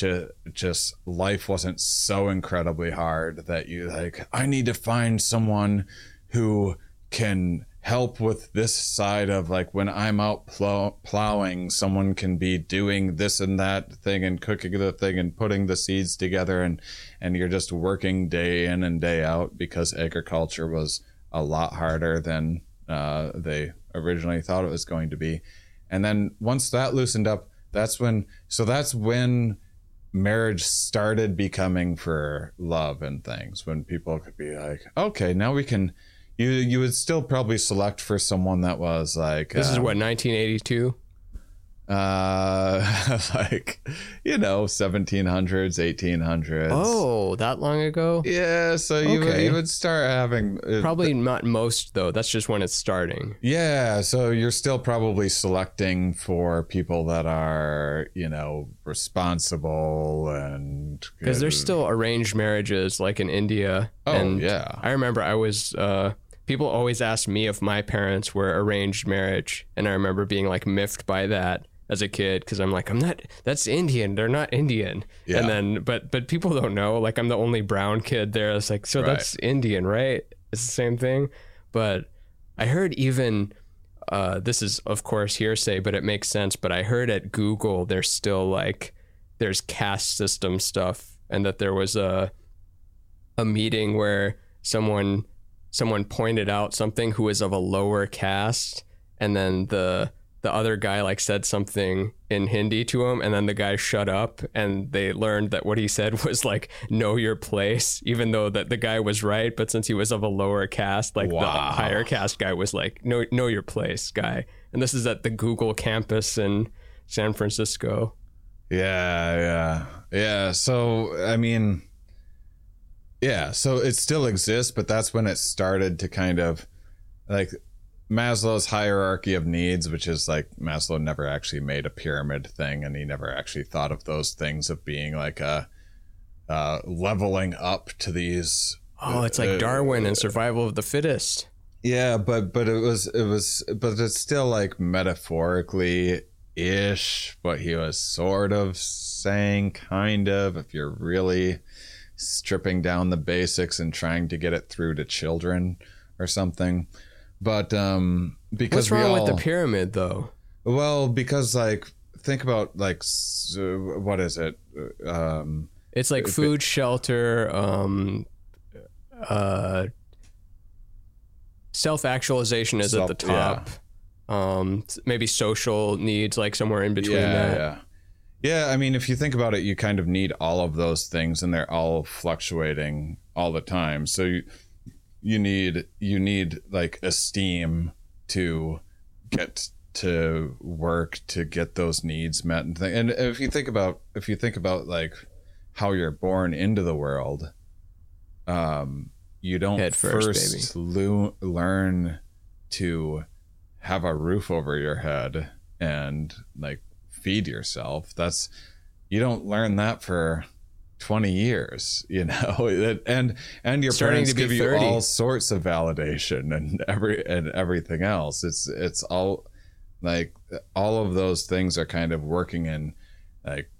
to just life wasn't so incredibly hard that you like I need to find someone who can help with this side of like when I'm out plow- plowing, someone can be doing this and that thing and cooking the thing and putting the seeds together and and you're just working day in and day out because agriculture was a lot harder than uh, they originally thought it was going to be. And then once that loosened up, that's when so that's when marriage started becoming for love and things when people could be like okay now we can you you would still probably select for someone that was like This is uh, what 1982. Uh like you know 1700s 1800s Oh, that long ago? yeah so you, would, you would start having uh, Probably not most though. That's just when it's starting. yeah so you're still probably selecting for people that are you know responsible and Because there's still arranged marriages like in India. oh and yeah I remember I was uh people always asked me if my parents were arranged marriage and I remember being like miffed by that as a kid because I'm like I'm not that's Indian they're not Indian Yeah. and then but but people don't know like I'm the only brown kid there it's like so Right. that's Indian right it's the same thing but I heard even uh, this is of course hearsay but it makes sense but I heard at Google there's still like there's caste system stuff and that there was a a meeting where someone someone pointed out something who was of a lower caste and then the the other guy like said something in Hindi to him and then the guy shut up and they learned that what he said was like know your place even though that the guy was right but since he was of a lower caste like the higher caste guy was like know know your place guy and this is at the Google campus in San Francisco Yeah, yeah, yeah. So I mean, yeah. So it still exists, but that's when it started to kind of like Maslow's hierarchy of needs, which is like Maslow never actually made a pyramid thing, and he never actually thought of those things of being like a uh, leveling up to these. oh it's like Uh, Darwin and survival of the fittest Yeah, but but it was it was but it's still like metaphorically ish what he was sort of saying kind of if you're really stripping down the basics and trying to get it through to children or something. But um because What's wrong all, with the pyramid, though? well because like think about like uh, what is it um It's like food, shelter, um, uh, self actualization is at the Self- top. Um, maybe social needs, like somewhere in between yeah, that. Yeah. Yeah, I mean, if you think about it, you kind of need all of those things, and they're all fluctuating all the time. So you you need you need like esteem to get to work to get those needs met, and th- and if you think about if you think about like how you're born into the world, um, you don't Head first, first lo- learn to have a roof over your head and like feed yourself. That's you don't learn that for 20 years, you know. And and your Starting parents give you 30. all sorts of validation and every and everything else. It's it's all like all of those things are kind of working in like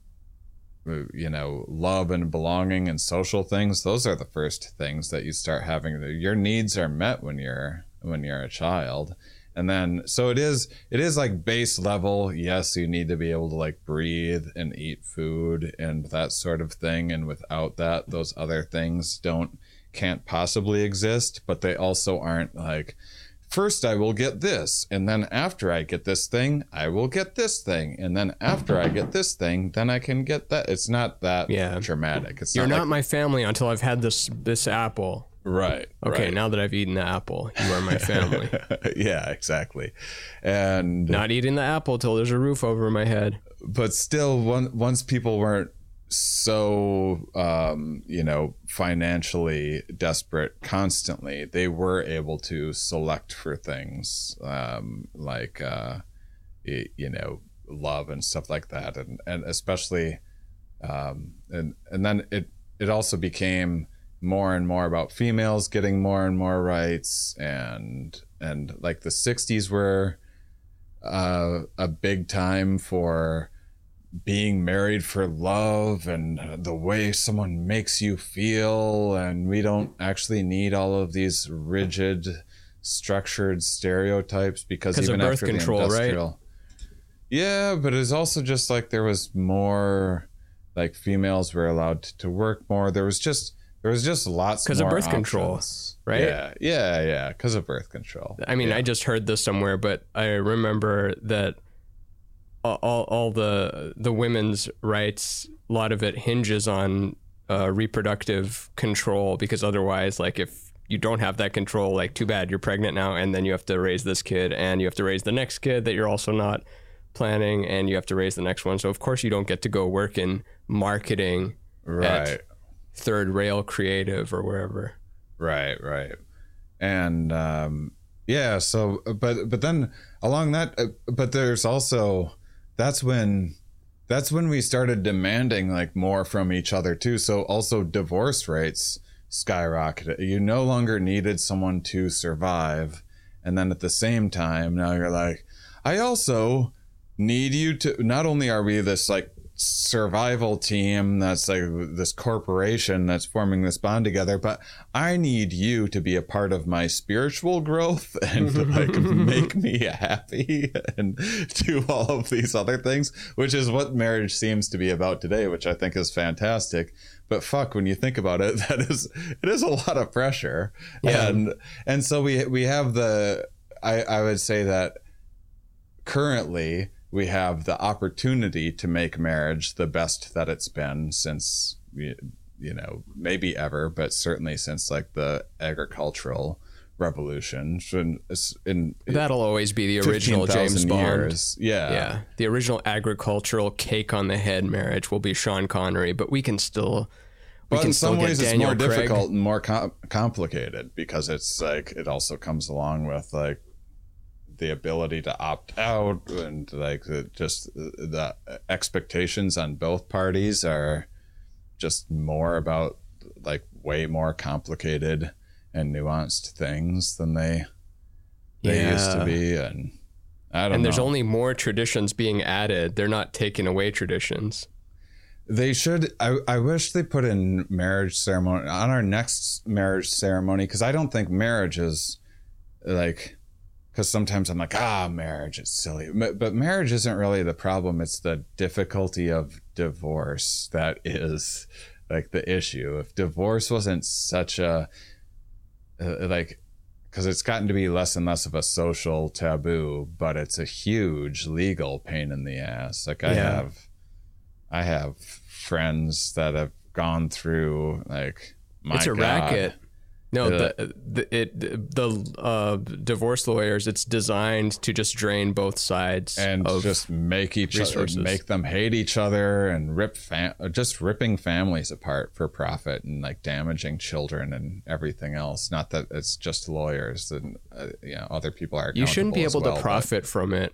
uh, you know love and belonging and social things those are the first things that you start having your needs are met when you're when you're a child and then so it is it is like base level yes you need to be able to like breathe and eat food and that sort of thing and without that those other things don't can't possibly exist but they also aren't like first I will get this, and then after I get this thing, I will get this thing, and then after I get this thing, then I can get that. It's not that Yeah. dramatic. It's You're not, not like- my family until I've had this this apple. Right. Okay, right. now that I've eaten the apple, you are my family. yeah, exactly. And Not eating the apple till there's a roof over my head. but still, one, once people weren't so um, you know financially desperate constantly they were able to select for things um, like uh, you know love and stuff like that and and especially um, and and then it it also became more and more about females getting more and more rights and and like the 60s were uh, a big time for being married for love and the way someone makes you feel and we don't actually need all of these rigid structured stereotypes because even birth after control, the right? industrial yeah but it's also just like there was more like females were allowed to work more there was just there was just lots because of birth control, right? yeah yeah yeah because of birth control I mean, Yeah. I just heard this somewhere, but I remember that all, all, all the the women's rights, a lot of it hinges on uh, reproductive control because otherwise, like if you don't have that control, like too bad, you're pregnant now, and then you have to raise this kid, and you have to raise the next kid that you're also not planning, and you have to raise the next one. So of course you don't get to go work in marketing, right third rail creative, or wherever. Right, right. And um yeah, so but but then along that uh, but there's also that's when that's when we started demanding like more from each other too. So also divorce rates skyrocketed. You no longer needed someone to survive. And then at the same time, now you're like, I also need you to not only are we this like survival team that's like this corporation that's forming this bond together but i need you to be a part of my spiritual growth and to like make me happy and do all of these other things which is what marriage seems to be about today which i think is fantastic but fuck when you think about it that is it is a lot of pressure Yeah. and and so we we have the i i would say that currently we have the opportunity to make marriage the best that it's been since you you know maybe ever but certainly since like the agricultural revolution in, in That'll always be the original 15,000 James Bond. years. yeah Yeah, the original agricultural cake on the head marriage will be Sean Connery, but we can still. We but can in still some get ways it's more Craig. difficult and more com- complicated because it's like it also comes along with like the ability to opt out and like the, just the expectations on both parties are just more about like way more complicated and nuanced things than they they used to be and I don't know. And there's know. only more traditions being added. They're not taking away traditions. They should. I, I wish they put in marriage ceremony on our next marriage ceremony because I don't think marriage is like. Because sometimes I'm like, ah, marriage, it's silly. But, but marriage isn't really the problem. It's the difficulty of divorce that is like the issue. If divorce wasn't such a, uh, like, because it's gotten to be less and less of a social taboo, but it's a huge legal pain in the ass. Like, I Yeah. have. I have friends that have gone through like my it's a God. racket. No, the, the it the uh, divorce lawyers. It's designed to just drain both sides and just make each other make them hate each other and rip fam- just ripping families apart for profit and like damaging children and everything else not that it's just lawyers and uh, you know other people are you shouldn't be able as to profit from it.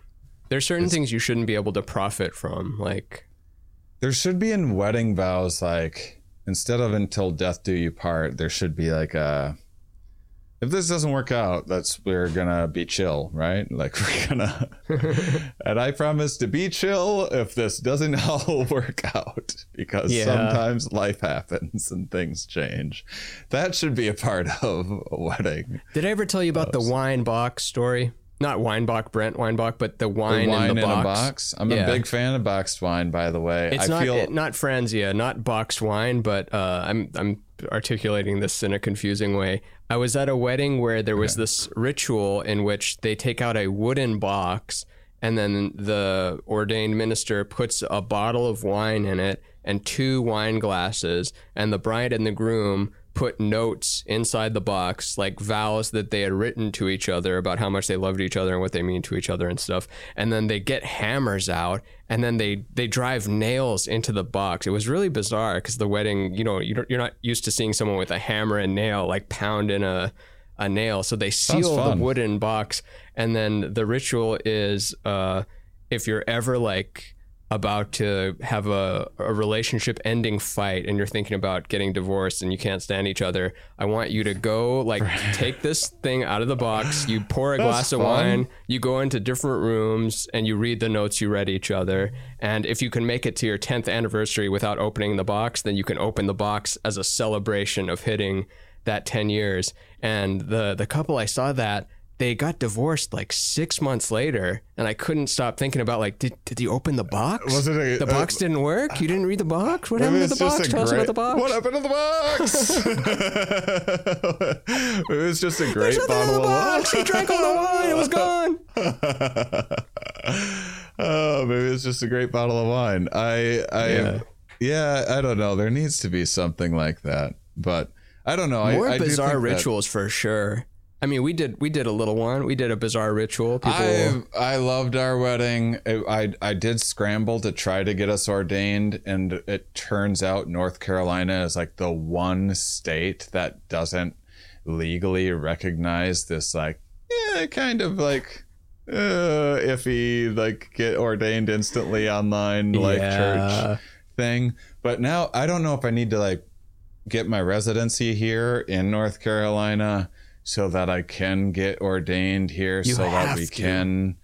There's certain things you shouldn't be able to profit from, like there should be in wedding vows like instead of until death do you part there should be like a if this doesn't work out that's we're gonna be chill right like we're gonna and i promise to be chill if this doesn't all work out because Yeah. sometimes life happens and things change that should be a part of a wedding Did I ever tell you about the wine box story? Not Weinbach, Brent Weinbach, but the wine, wine in the in box. a box i'm Yeah. a big fan of boxed wine by the way It's i not feel it, not Franzia, not boxed wine, but uh, I'm I'm articulating this in a confusing way. I was at a wedding where there was this ritual in which they take out a wooden box and then the ordained minister puts a bottle of wine in it and two wine glasses and the bride and the groom put notes inside the box, like vows that they had written to each other about how much they loved each other and what they mean to each other and stuff. And then they get hammers out and then they they drive nails into the box. It was really bizarre because the wedding, you know, you don't, you're not used to seeing someone with a hammer and nail like pound in a a nail. So they seal the wooden box, and then the ritual is uh, if you're ever like about to have a, a relationship ending fight and you're thinking about getting divorced and you can't stand each other i want you to go like take this thing out of the box. You pour a glass of fun. wine. You go into different rooms and you read the notes you read each other. And if you can make it to your 10th anniversary without opening the box then you can open the box as a celebration of hitting that 10 years. And the the couple i saw that they got divorced like six months later and i couldn't stop thinking about like did, did you open the box uh, Was it a- the uh, box didn't work you didn't read the box what happened to the box tell us about the box What happened to the box? it was just a great bottle of box he drank all the wine it was gone oh, maybe it's just a great bottle of wine. I, I, Yeah. yeah, I don't know. There needs to be something like that, but I don't know. more I, I bizarre think that- rituals for sure i mean we did we did a little one we did a bizarre ritual people I I loved our wedding. I, I I did scramble to try to get us ordained, and it turns out North Carolina is like the one state that doesn't legally recognize this like yeah kind of like uh, iffy like get ordained instantly online like Yeah. church thing. But now I don't know if I need to like get my residency here in North Carolina so that I can get ordained here You so that we to. can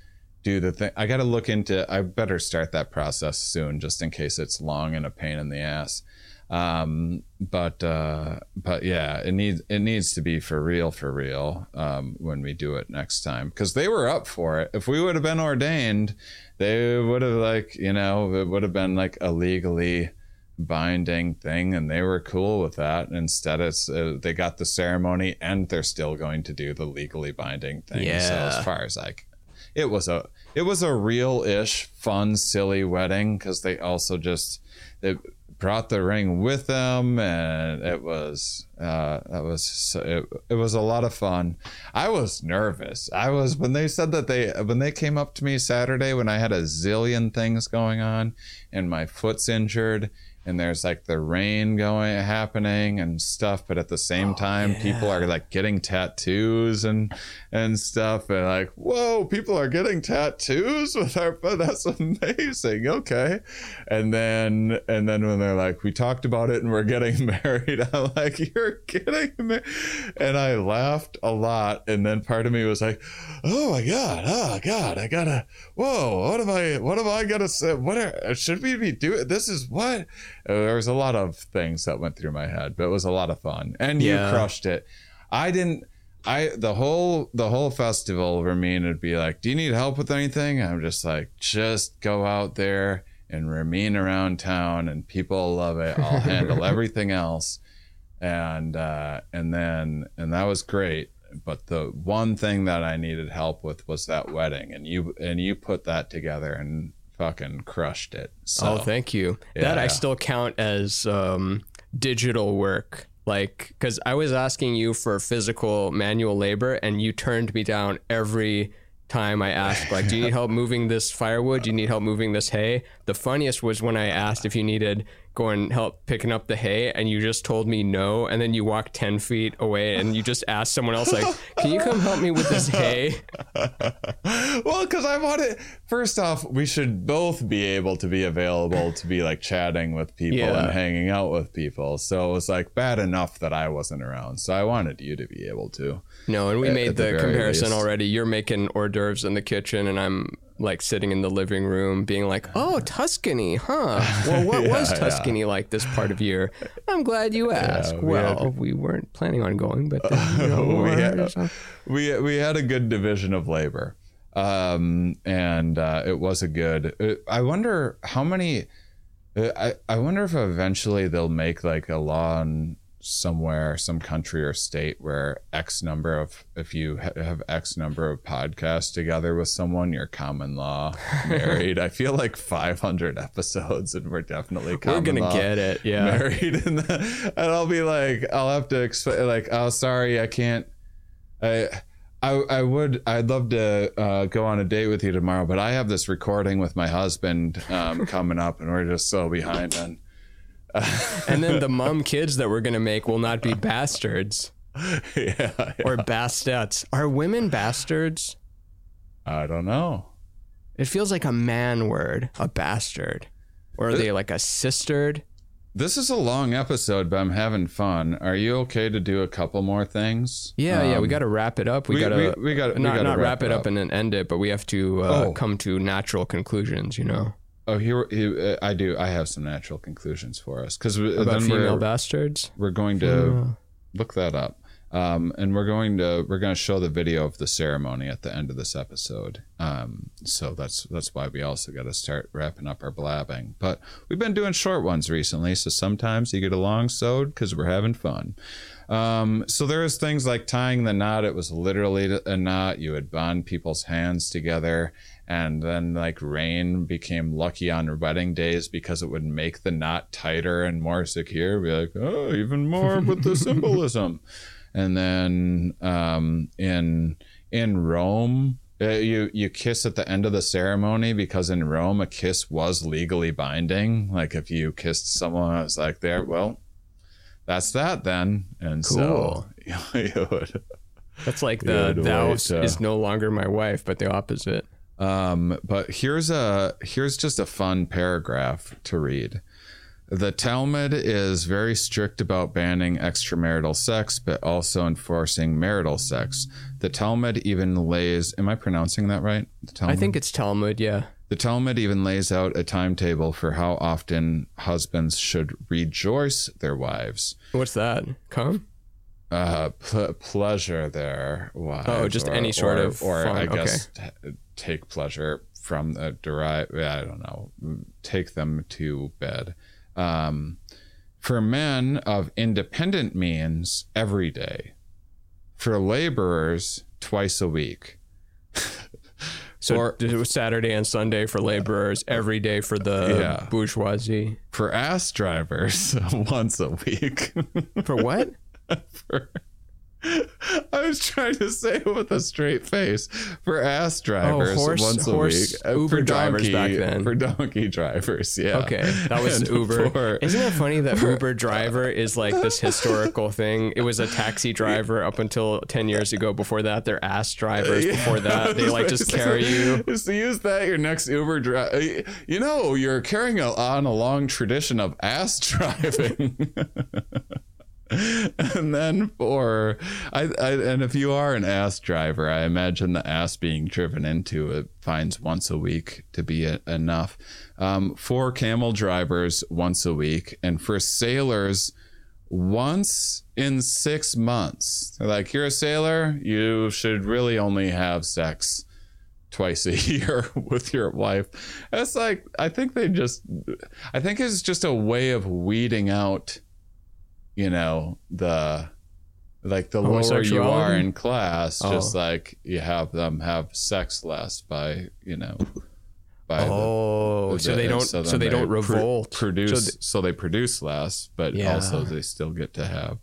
do the thing. I got to look into I better start that process soon just in case it's long and a pain in the ass. Um but uh but yeah, it needs it needs to be for real for real um when we do it next time cuz they were up for it. If we would have been ordained, they would have like, you know, it would have been like a legally binding thing and they were cool with that. Instead it's uh, they got the ceremony and they're still going to do the legally binding thing. So Yeah. as far as like it was a it was a real-ish fun silly wedding because they also just they brought the ring with them and it was uh that was so, it, it was a lot of fun. I was nervous. I was when they said that they when they came up to me saturday when i had a zillion things going on and my foot's injured and there's like the rain going happening and stuff but at the same oh, time people are like getting tattoos and and stuff and like whoa people are getting tattoos with our but that's amazing. Okay. And then and then when they're like we talked about it and we're getting married i'm like you're kidding me. And i laughed a lot and then part of me was like oh my god oh god i gotta whoa what am i what am i gonna say? What are, should we be doing this is what there was a lot of things that went through my head but it was a lot of fun and you crushed it i didn't I the whole the whole festival Ramin would be like, "Do you need help with anything?" I'm just like, "Just go out there and Ramin around town, and people love it. I'll handle everything else." And uh, and then and that was great. But the one thing that I needed help with was that wedding, and you and you put that together and fucking crushed it. So Oh, thank you. Yeah, that I still count as um, digital work. Like, because I was asking you for physical manual labor, and you turned me down every time I asked, like, do you need help moving this firewood? Do you need help moving this hay? The funniest was when I asked if you needed go and help picking up the hay, and you just told me no, and then you walk ten feet away, and you just ask someone else, like, can you come help me with this hay? well, because I want it. First off, we should both be able to be available to be like chatting with people Yeah. and hanging out with people. So it was like bad enough that I wasn't around. So I wanted you to be able to. No, and we At- made at the the, comparison least. already. You're making hors d'oeuvres in the kitchen, and I'm like sitting in the living room, being like, "Oh, Tuscany, huh? Well, what was Yeah, Tuscany like this part of year?" I'm glad you asked. we well, had- we weren't planning on going, but then, you know, we, had, we we had a good division of labor, um, and uh, it was a good. uh, I wonder how many. uh, I I wonder if eventually they'll make like a law in somewhere, some country or state where X number of, if you ha- have X number of podcasts together with someone, you're common law married. I feel like 500 episodes, and we're definitely We're gonna law get it. Yeah. married, and, the, and I'll be like, I'll have to explain, like, oh, sorry, I can't. I. I, I would I'd love to uh, go on a date with you tomorrow, but I have this recording with my husband um, coming up, and we're just so behind on And then the mom kids that we're gonna make will not be bastards yeah, yeah. or bastards. Are women bastards? I don't know. It feels like a man word, a bastard. Or are they like a sistered? This is a long episode, but I'm having fun. Are you okay to do a couple more things? Yeah, yeah. We Um, got to wrap it up. We, we- got to we- we gotta- we not gotta not wrap wrap, it up. and then end it, but we have to uh, Oh. come to natural conclusions. You know Oh, here, here uh, I do. I have some natural conclusions for us because about then female we're, bastards. we're going to look that up, um, and we're going to we're going to show the video of the ceremony at the end of this episode. Um, so that's that's why we also got to start wrapping up our blabbing. But we've been doing short ones recently, so sometimes you get a long sewed because we're having fun. Um, so there's things like tying the knot. It was literally a knot. You would bond people's hands together. And then like rain became lucky on wedding days because it would make the knot tighter and more secure. Be like, oh, even more with the symbolism. And then um, in in Rome, uh, you you kiss at the end of the ceremony because in Rome a kiss was legally binding. Like if you kissed someone, it's like there, well, that's that then. And so you would. That's like the the thou to- is no longer my wife, but the opposite. Um, but here's a here's just a fun paragraph to read. The Talmud is very strict about banning extramarital sex, but also enforcing marital sex. The Talmud even lays. Am I pronouncing that right? The I think it's Talmud. Yeah. The Talmud even lays out a timetable for how often husbands should rejoice their wives. What's that? Come. Uh, pl- pleasure their wives. Oh, just any sort or- of or fun, I guess t- take pleasure from the derive. I don't know. Take them to bed. Um, for men of independent means, every day. For laborers, twice a week. So Or- it was Saturday and Sunday for laborers, every day for the Yeah. bourgeoisie. For ass drivers, once a week. For what? for I was trying to say it with a straight face for ass drivers horse- once a horse week. Uh, Uber for drivers back then. For donkey drivers, yeah. Okay, that was Uber. for- Isn't it funny that Uber driver is like this historical thing? It was a taxi driver up until ten years ago. Before that, they're ass drivers. Yeah. Before that, they like just carry you. Just to use that your next Uber driver. You know, you're carrying on a long tradition of ass driving. and then for I, I and if you are an ass driver, I imagine the ass being driven into it finds once a week to be e- enough. Um, for camel drivers, once a week, and for sailors, once in six months. They're like, you're a sailor, you should really only have sex twice a year with your wife. That's like, I think they just, I think it's just a way of weeding out, you know, the, like the lower you are in class, Oh. just like you have them have sex less by, you know, by the- Oh, so they don't. So, then they don't pro- revolt. produce, So so, they produce less, but Yeah. also they still get to have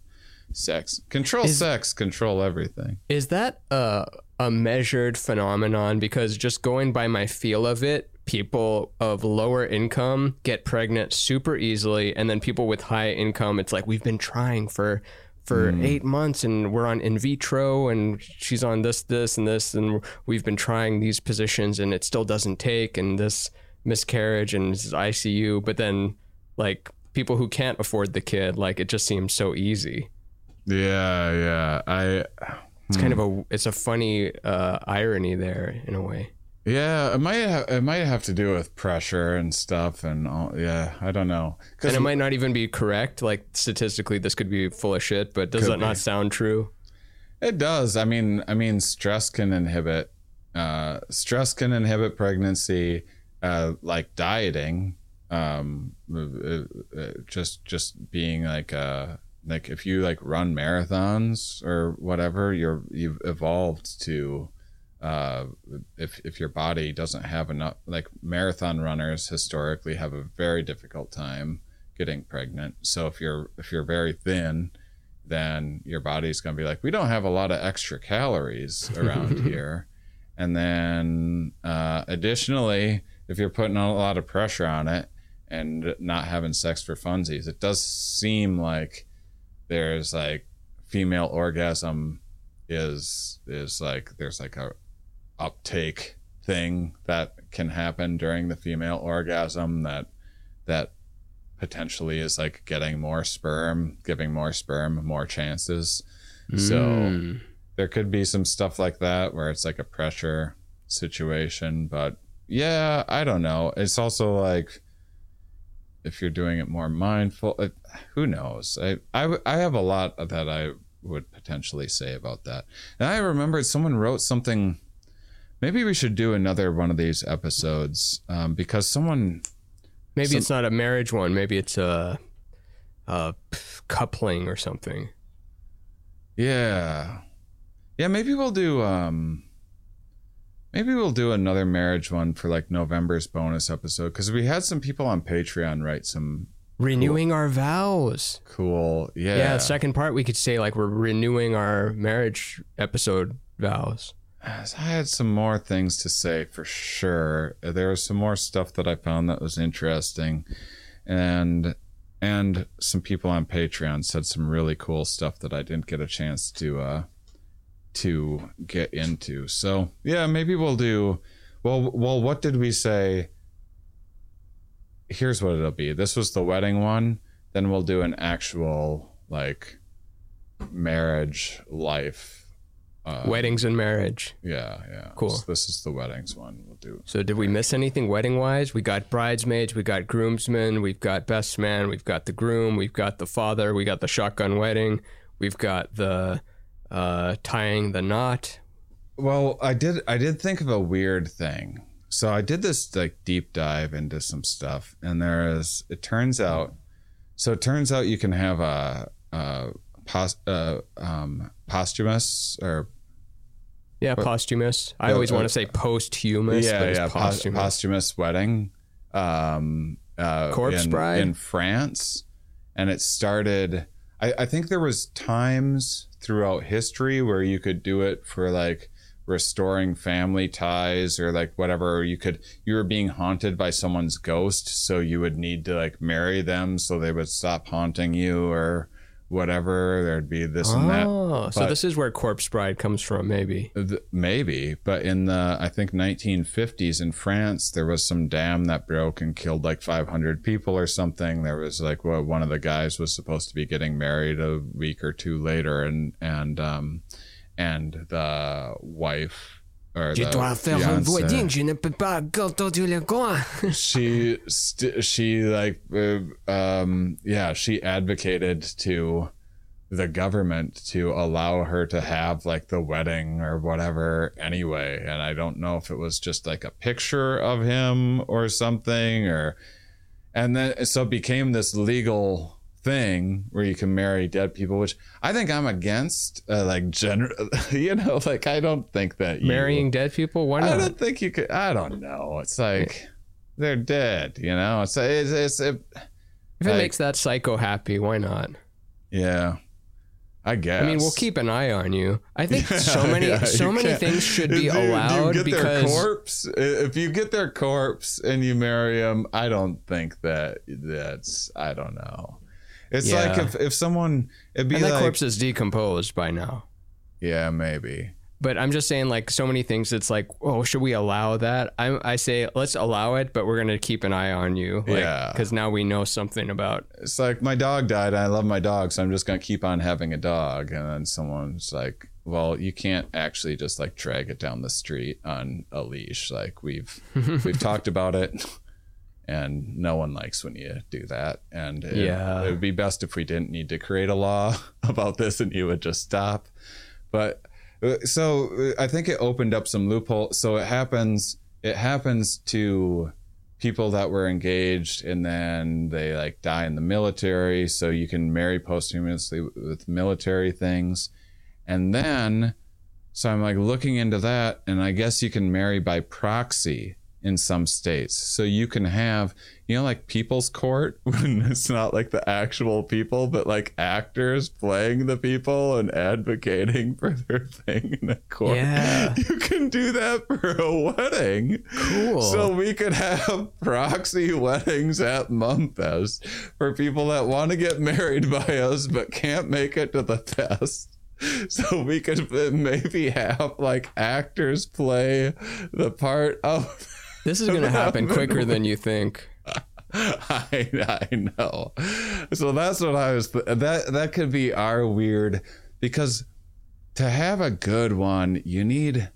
sex. Control Is- sex, control everything. Is that a a measured phenomenon? Because just going by my feel of it, people of lower income get pregnant super easily, and then people with high income, it's like we've been trying for for eight months, and we're on in vitro, and she's on this, this, and this, and we've been trying these positions, and it still doesn't take, and this miscarriage and this is ICU, but then like people who can't afford the kid, like it just seems so easy. Yeah, yeah. I It's kind of a it's a funny uh, irony there in a way. Yeah, it might ha- it might have to do with pressure and stuff and all, yeah, I don't know. And it might not even be correct. Like statistically, this could be full of shit. But does that not sound true? It does. I mean, I mean, stress can inhibit. Uh, stress can inhibit pregnancy, uh, like dieting. Um, uh, uh, just just being like uh, like if you like run marathons or whatever, you're you've evolved to uh, if if your body doesn't have enough like marathon runners historically have a very difficult time getting pregnant. So if you're if you're very thin, then your body's going to be like, we don't have a lot of extra calories around here. And then uh, additionally, if you're putting a lot of pressure on it and not having sex for funsies, it does seem like there's like female orgasm is is like there's like a uptake thing that can happen during the female orgasm that that potentially is like getting more sperm, giving more sperm more chances. So Mm. there could be some stuff like that where it's like a pressure situation, but yeah, I don't know. It's also like if you're doing it more mindful, it, who knows? I I have a lot that I would potentially say about that. And I remembered someone wrote something. Maybe we should do another one of these episodes um, because someone Maybe Some- it's not a marriage one. Maybe it's a, a coupling or something. Yeah. Yeah, maybe we'll do um maybe we'll do another marriage one for like November's bonus episode cuz we had some people on Patreon write some Renewing our vows. cool yeah. Yeah. second part we could say like we're renewing our marriage episode vows. I had some more things to say for sure. There was some more stuff that I found that was interesting and and some people on Patreon said some really cool stuff that I didn't get a chance to uh to get into. So, yeah, maybe we'll do well well what did we say? Here's what it'll be. This was the wedding one, then we'll do an actual like marriage life uh, Weddings and marriage. yeah, yeah. Cool. So this is the weddings one. We'll do. So did we miss anything wedding wise? We got bridesmaids, we got groomsmen, we've got best man, we've got the groom, we've got the father, we got the shotgun wedding, we've got the uh, tying the knot. Well, I did. I did think of a weird thing. So I did this like deep dive into some stuff, and there is. It turns out. So it turns out you can have a, a pos, uh, um, posthumous or Yeah, posthumous. I always uh, want to say posthumous, yeah, but yeah, posthumous. posthumous wedding. Um, uh, Corpse in, bride? in France, and it started. I, I think there was times throughout history where you could do it for like restoring family ties or like whatever you could you were being haunted by someone's ghost so you would need to like marry them so they would stop haunting you or whatever there'd be this and that oh, so this is where corpse bride comes from, maybe. Th- Maybe, but in the I think 1950s in France, there was some dam that broke and killed like 500 people or something. There was like well, one of the guys was supposed to be getting married a week or two later, and and um and the wife or the fiancé- je ne peux pas le coin. she st- she like uh, um yeah she advocated to the government to allow her to have like the wedding or whatever anyway and i don't know if it was just like a picture of him or something or and then so it became this legal thing where you can marry dead people which i think i'm against uh, like general you know like i don't think that you, Marrying dead people? Why not? I don't think you could. I don't know. It's like they're dead. You know. It's it's, it's it, If it like- makes that psycho happy, why not? yeah. I guess. I mean, we'll keep an eye on you. I think so many, Yeah, so many can't- things should be you- you allowed their because corpse. If you get their corpse and you marry them, I don't think that that's. I don't know. It's like if if someone it'd be and that like corpse is decomposed by now. yeah maybe But I'm just saying, like so many things. It's like, oh, should we allow that? I I say let's allow it, but we're gonna keep an eye on you, like, Yeah. because now we know something about. it's like my dog died. and I love my dog, so I'm just gonna keep on having a dog. And then someone's like, "Well, you can't actually just like drag it down the street on a leash. Like we've we've talked about it, and no one likes when you do that. And it, Yeah. it would be best if we didn't need to create a law about this, and you would just stop. But uh, so uh, I think it opened up some loophole. So it happens. It happens to people that were engaged and then they like die in the military so you can marry posthumously with military things and then so i'm like looking into that and i guess you can marry by proxy in some states so you can have you know like people's court when it's not like the actual people but like actors playing the people and advocating for their thing in a court Yeah. you can do that for a wedding Cool. so we could have proxy weddings at Mumfest for people that want to get married by us but can't make it to the fest. So we could uh, maybe have like actors play the part of. This is going to happen quicker than you think. I, I know. So that's what I was. That that could be our weird because to have a good one, you need.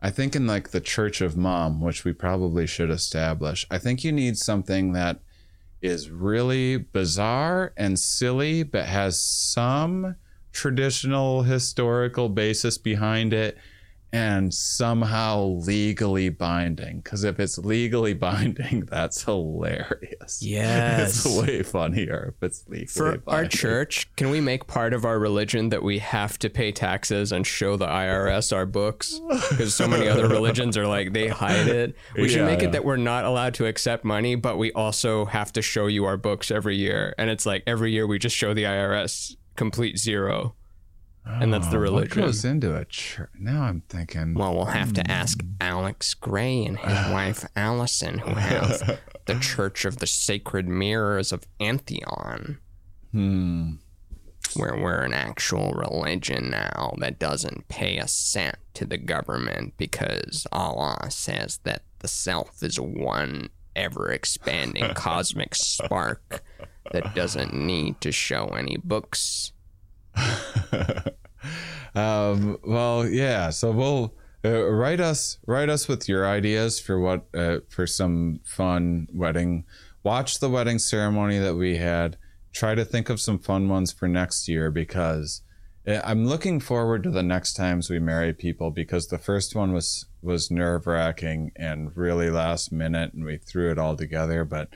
I think in like the Church of Mom, which we probably should establish, I think you need something that is really bizarre and silly, but has some traditional historical basis behind it and somehow legally binding. Because if it's legally binding, that's hilarious. Yes. It's way funnier if it's legally For binding. our church, can we make part of our religion that we have to pay taxes and show the IRS our books? Because so many other religions are like, they hide it. We should Yeah, make yeah. it that we're not allowed to accept money, but we also have to show you our books every year. And it's like every year we just show the IRS complete zero. And that's the Oh, religion. What goes into a church? Now I'm thinking. Well, we'll have to ask Alex Grey and his wife Allyson, who have the Church of the Sacred Mirrors of Entheon. Hmm. where we're an actual religion now that doesn't pay a cent to the government because Allah says that the self is one ever expanding cosmic spark that doesn't need to show any books. um, well, yeah. So we'll uh, write us write us with your ideas for what uh, for some fun wedding. Watch the wedding ceremony that we had. Try to think of some fun ones for next year because uh, I'm looking forward to the next times we marry people because the first one was was nerve wracking and really last minute and we threw it all together. But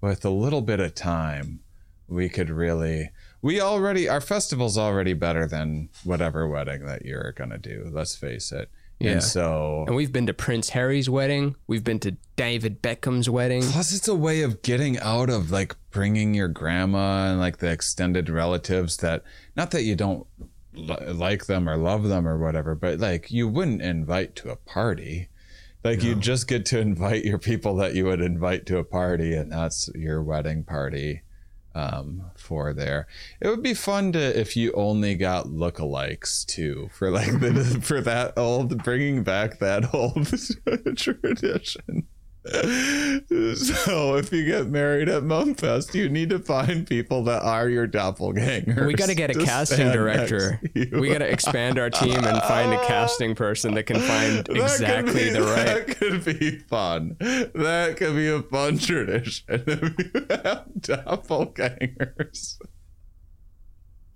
with a little bit of time, we could really we already our festival's already better than whatever wedding that you're gonna do let's face it. Yeah. and so And we've been to Prince Harry's wedding, we've been to David Beckham's wedding. plus it's a way of getting out of like bringing your grandma and like the extended relatives that not that you don't li- like them or love them or whatever but like you wouldn't invite to a party. Like you just get to invite your people that you would invite to a party and that's your wedding party um, for there. It would be fun to if you only got lookalikes too for like the, for that old bringing back that old tradition. So if you get married at Mumfest, you need to find people that are your doppelgangers. We got to get a to casting director. next to you. We got to expand our team and find a casting person that can find That exactly be- the right. That could be fun. That could be a fun tradition if you have doppelgangers.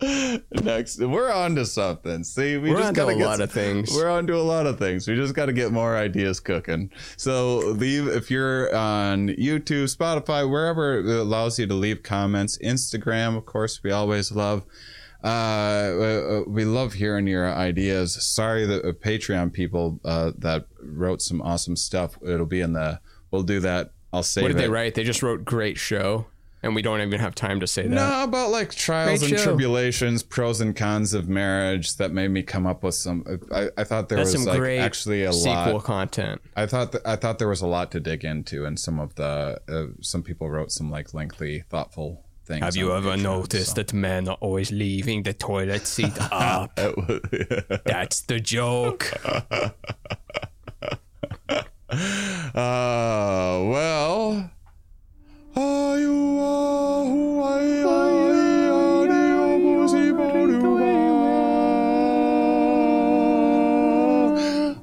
Next, we're on to something. See, we We're just gotta a get lot of things. We're on to a lot of things. We just got to get more ideas cooking. So leave if you're on YouTube, Spotify, wherever it allows you to leave comments. Instagram, of course, we always love. Uh, uh, we love hearing your ideas. Sorry, the uh, Patreon people uh, that wrote some awesome stuff. It'll be in the. We'll do that. I'll save What did it. they write? They just wrote great show, and we don't even have time to say that. No, about like trials Great and show. tribulations, pros and cons of marriage. That made me come up with some. I, I thought there That's was some like great actually a sequel lot. content. I thought th- I thought there was a lot to dig into, and some of the uh, some people wrote some like lengthy, thoughtful things. Have you ever Patreon, noticed so. that men are always leaving the toilet seat up? That's the joke. uh, well.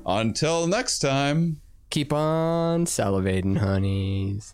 Until next time. Keep on salivating, honeys.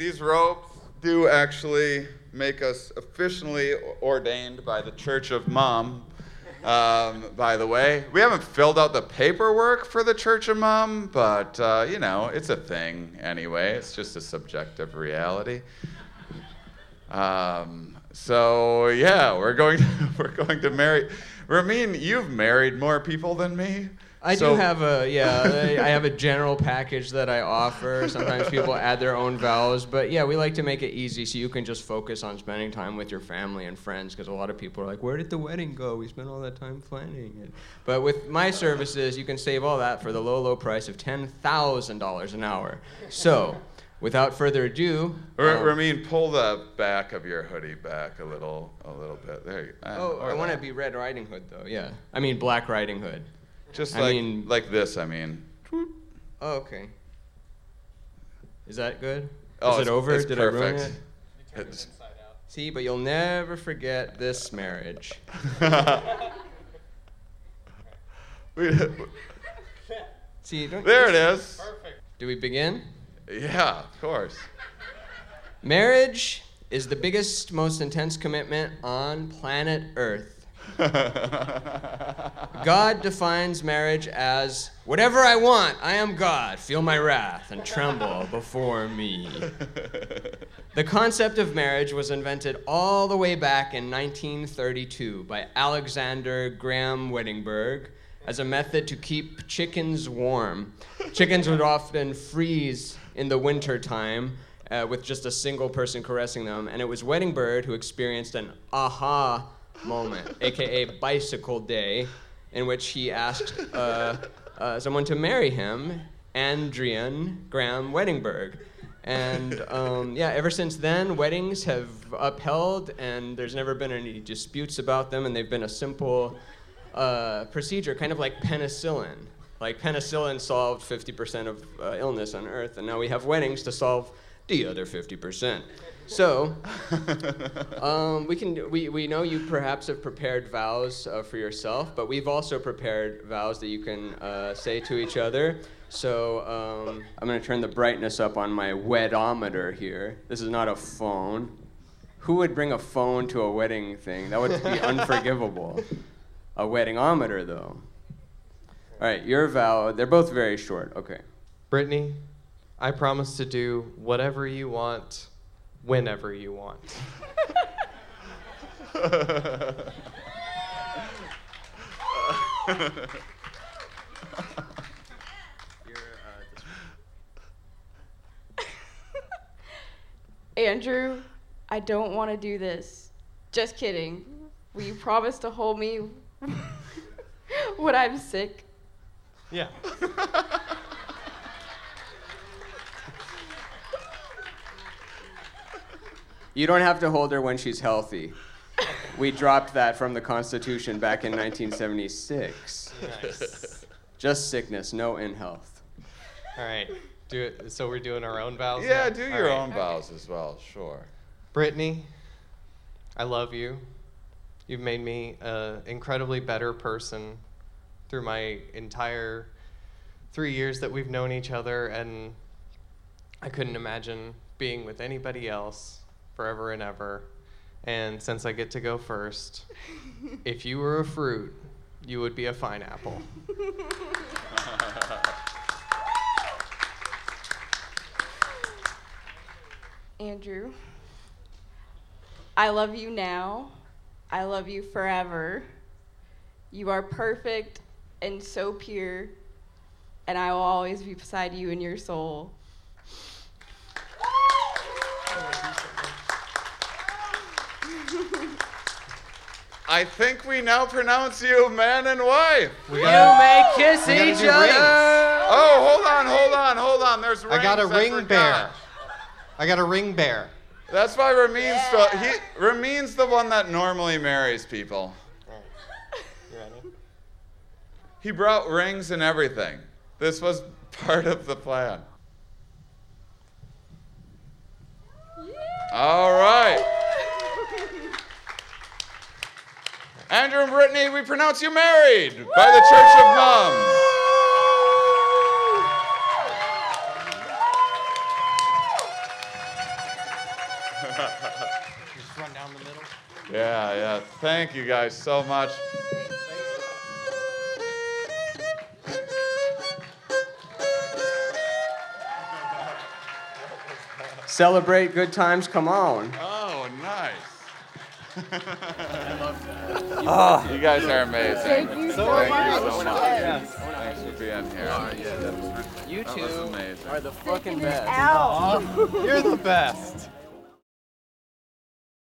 These robes do actually make us officially ordained by the Church of Mom. Um, by the way, we haven't filled out the paperwork for the Church of Mom, but uh, you know, it's a thing anyway. It's just a subjective reality. Um, so yeah, we're going to, we're going to marry. Ramin, you've married more people than me. I So- do have a yeah. I have a general package that I offer. Sometimes people add their own vows, but yeah, we like to make it easy so you can just focus on spending time with your family and friends. Because a lot of people are like, "Where did the wedding go? We spent all that time planning it." But with my services, you can save all that for the low, low price of ten thousand dollars an hour. So, without further ado, R- um, Ramin, pull the back of your hoodie back a little, a little bit. There you. oh, I want to be Red Riding Hood though. Yeah, I mean Black Riding Hood. Just I like mean- like this. I mean. Oh, okay. Is that good? Oh, Is it it's- over? it's Did I ruin perfect. it? It's- See, but you'll never forget this marriage. We- See, don't, there it is. Perfect. Do we begin? Yeah, of course. Marriage is the biggest, most intense commitment on planet Earth. God defines marriage as whatever I want, I am God. Feel my wrath and tremble before me. The concept of marriage was invented all the way back in 1932 by Alexander Graham Weddingberg as a method to keep chickens warm. Chickens would often freeze in the winter time uh, with just a single person caressing them, and it was Weddingberg who experienced an aha moment, aka bicycle day, in which he asked uh, uh, someone to marry him, Andrian Graham Weddingberg. And um, yeah, ever since then, weddings have upheld, and there's never been any disputes about them, and they've been a simple uh, procedure, kind of like penicillin. Like penicillin solved 50% of uh, illness on Earth, and now we have weddings to solve the other 50%. So, um, we can we, we know you perhaps have prepared vows uh, for yourself, but we've also prepared vows that you can uh, say to each other. So um, I'm gonna turn the brightness up on my wedometer here. This is not a phone. Who would bring a phone to a wedding thing? That would be unforgivable. A weddingometer, though. All right, your vow. They're both very short. Okay. Brittany, I promise to do whatever you want, whenever you want. Andrew, I don't want to do this. Just kidding. Will you promise to hold me when I'm sick? Yeah. You don't have to hold her when she's healthy. We dropped that from the Constitution back in 1976. Nice. Just sickness, no in health. All right. Do it. So we're doing our own vows. yeah, now? do All your right. own vows as well. Sure. Brittany, I love you. You've made me an incredibly better person through my entire three years that we've known each other, and I couldn't imagine being with anybody else forever and ever. And since I get to go first, if you were a fruit, you would be a fine apple. Andrew, I love you now. I love you forever. You are perfect and so pure, and I will always be beside you in your soul. I think we now pronounce you man and wife. We gotta, kiss we gotta do rings. Oh, hold on, hold on, hold on. There's rings. I got a ring forgot. bear. I got a ring bear. That's why Ramin's the he Ramin's the one that normally marries people. Ready? He brought rings and everything. This was part of the plan. All right. Andrew and Brittany, we pronounce you married by the Church of Mom. Yeah, yeah. Thank you guys so much. Celebrate good times. Come on. Oh. I love that. You guys are amazing. Thank you so much. Thanks for being here. You That was two amazing. are the fucking best. Out. You're the best.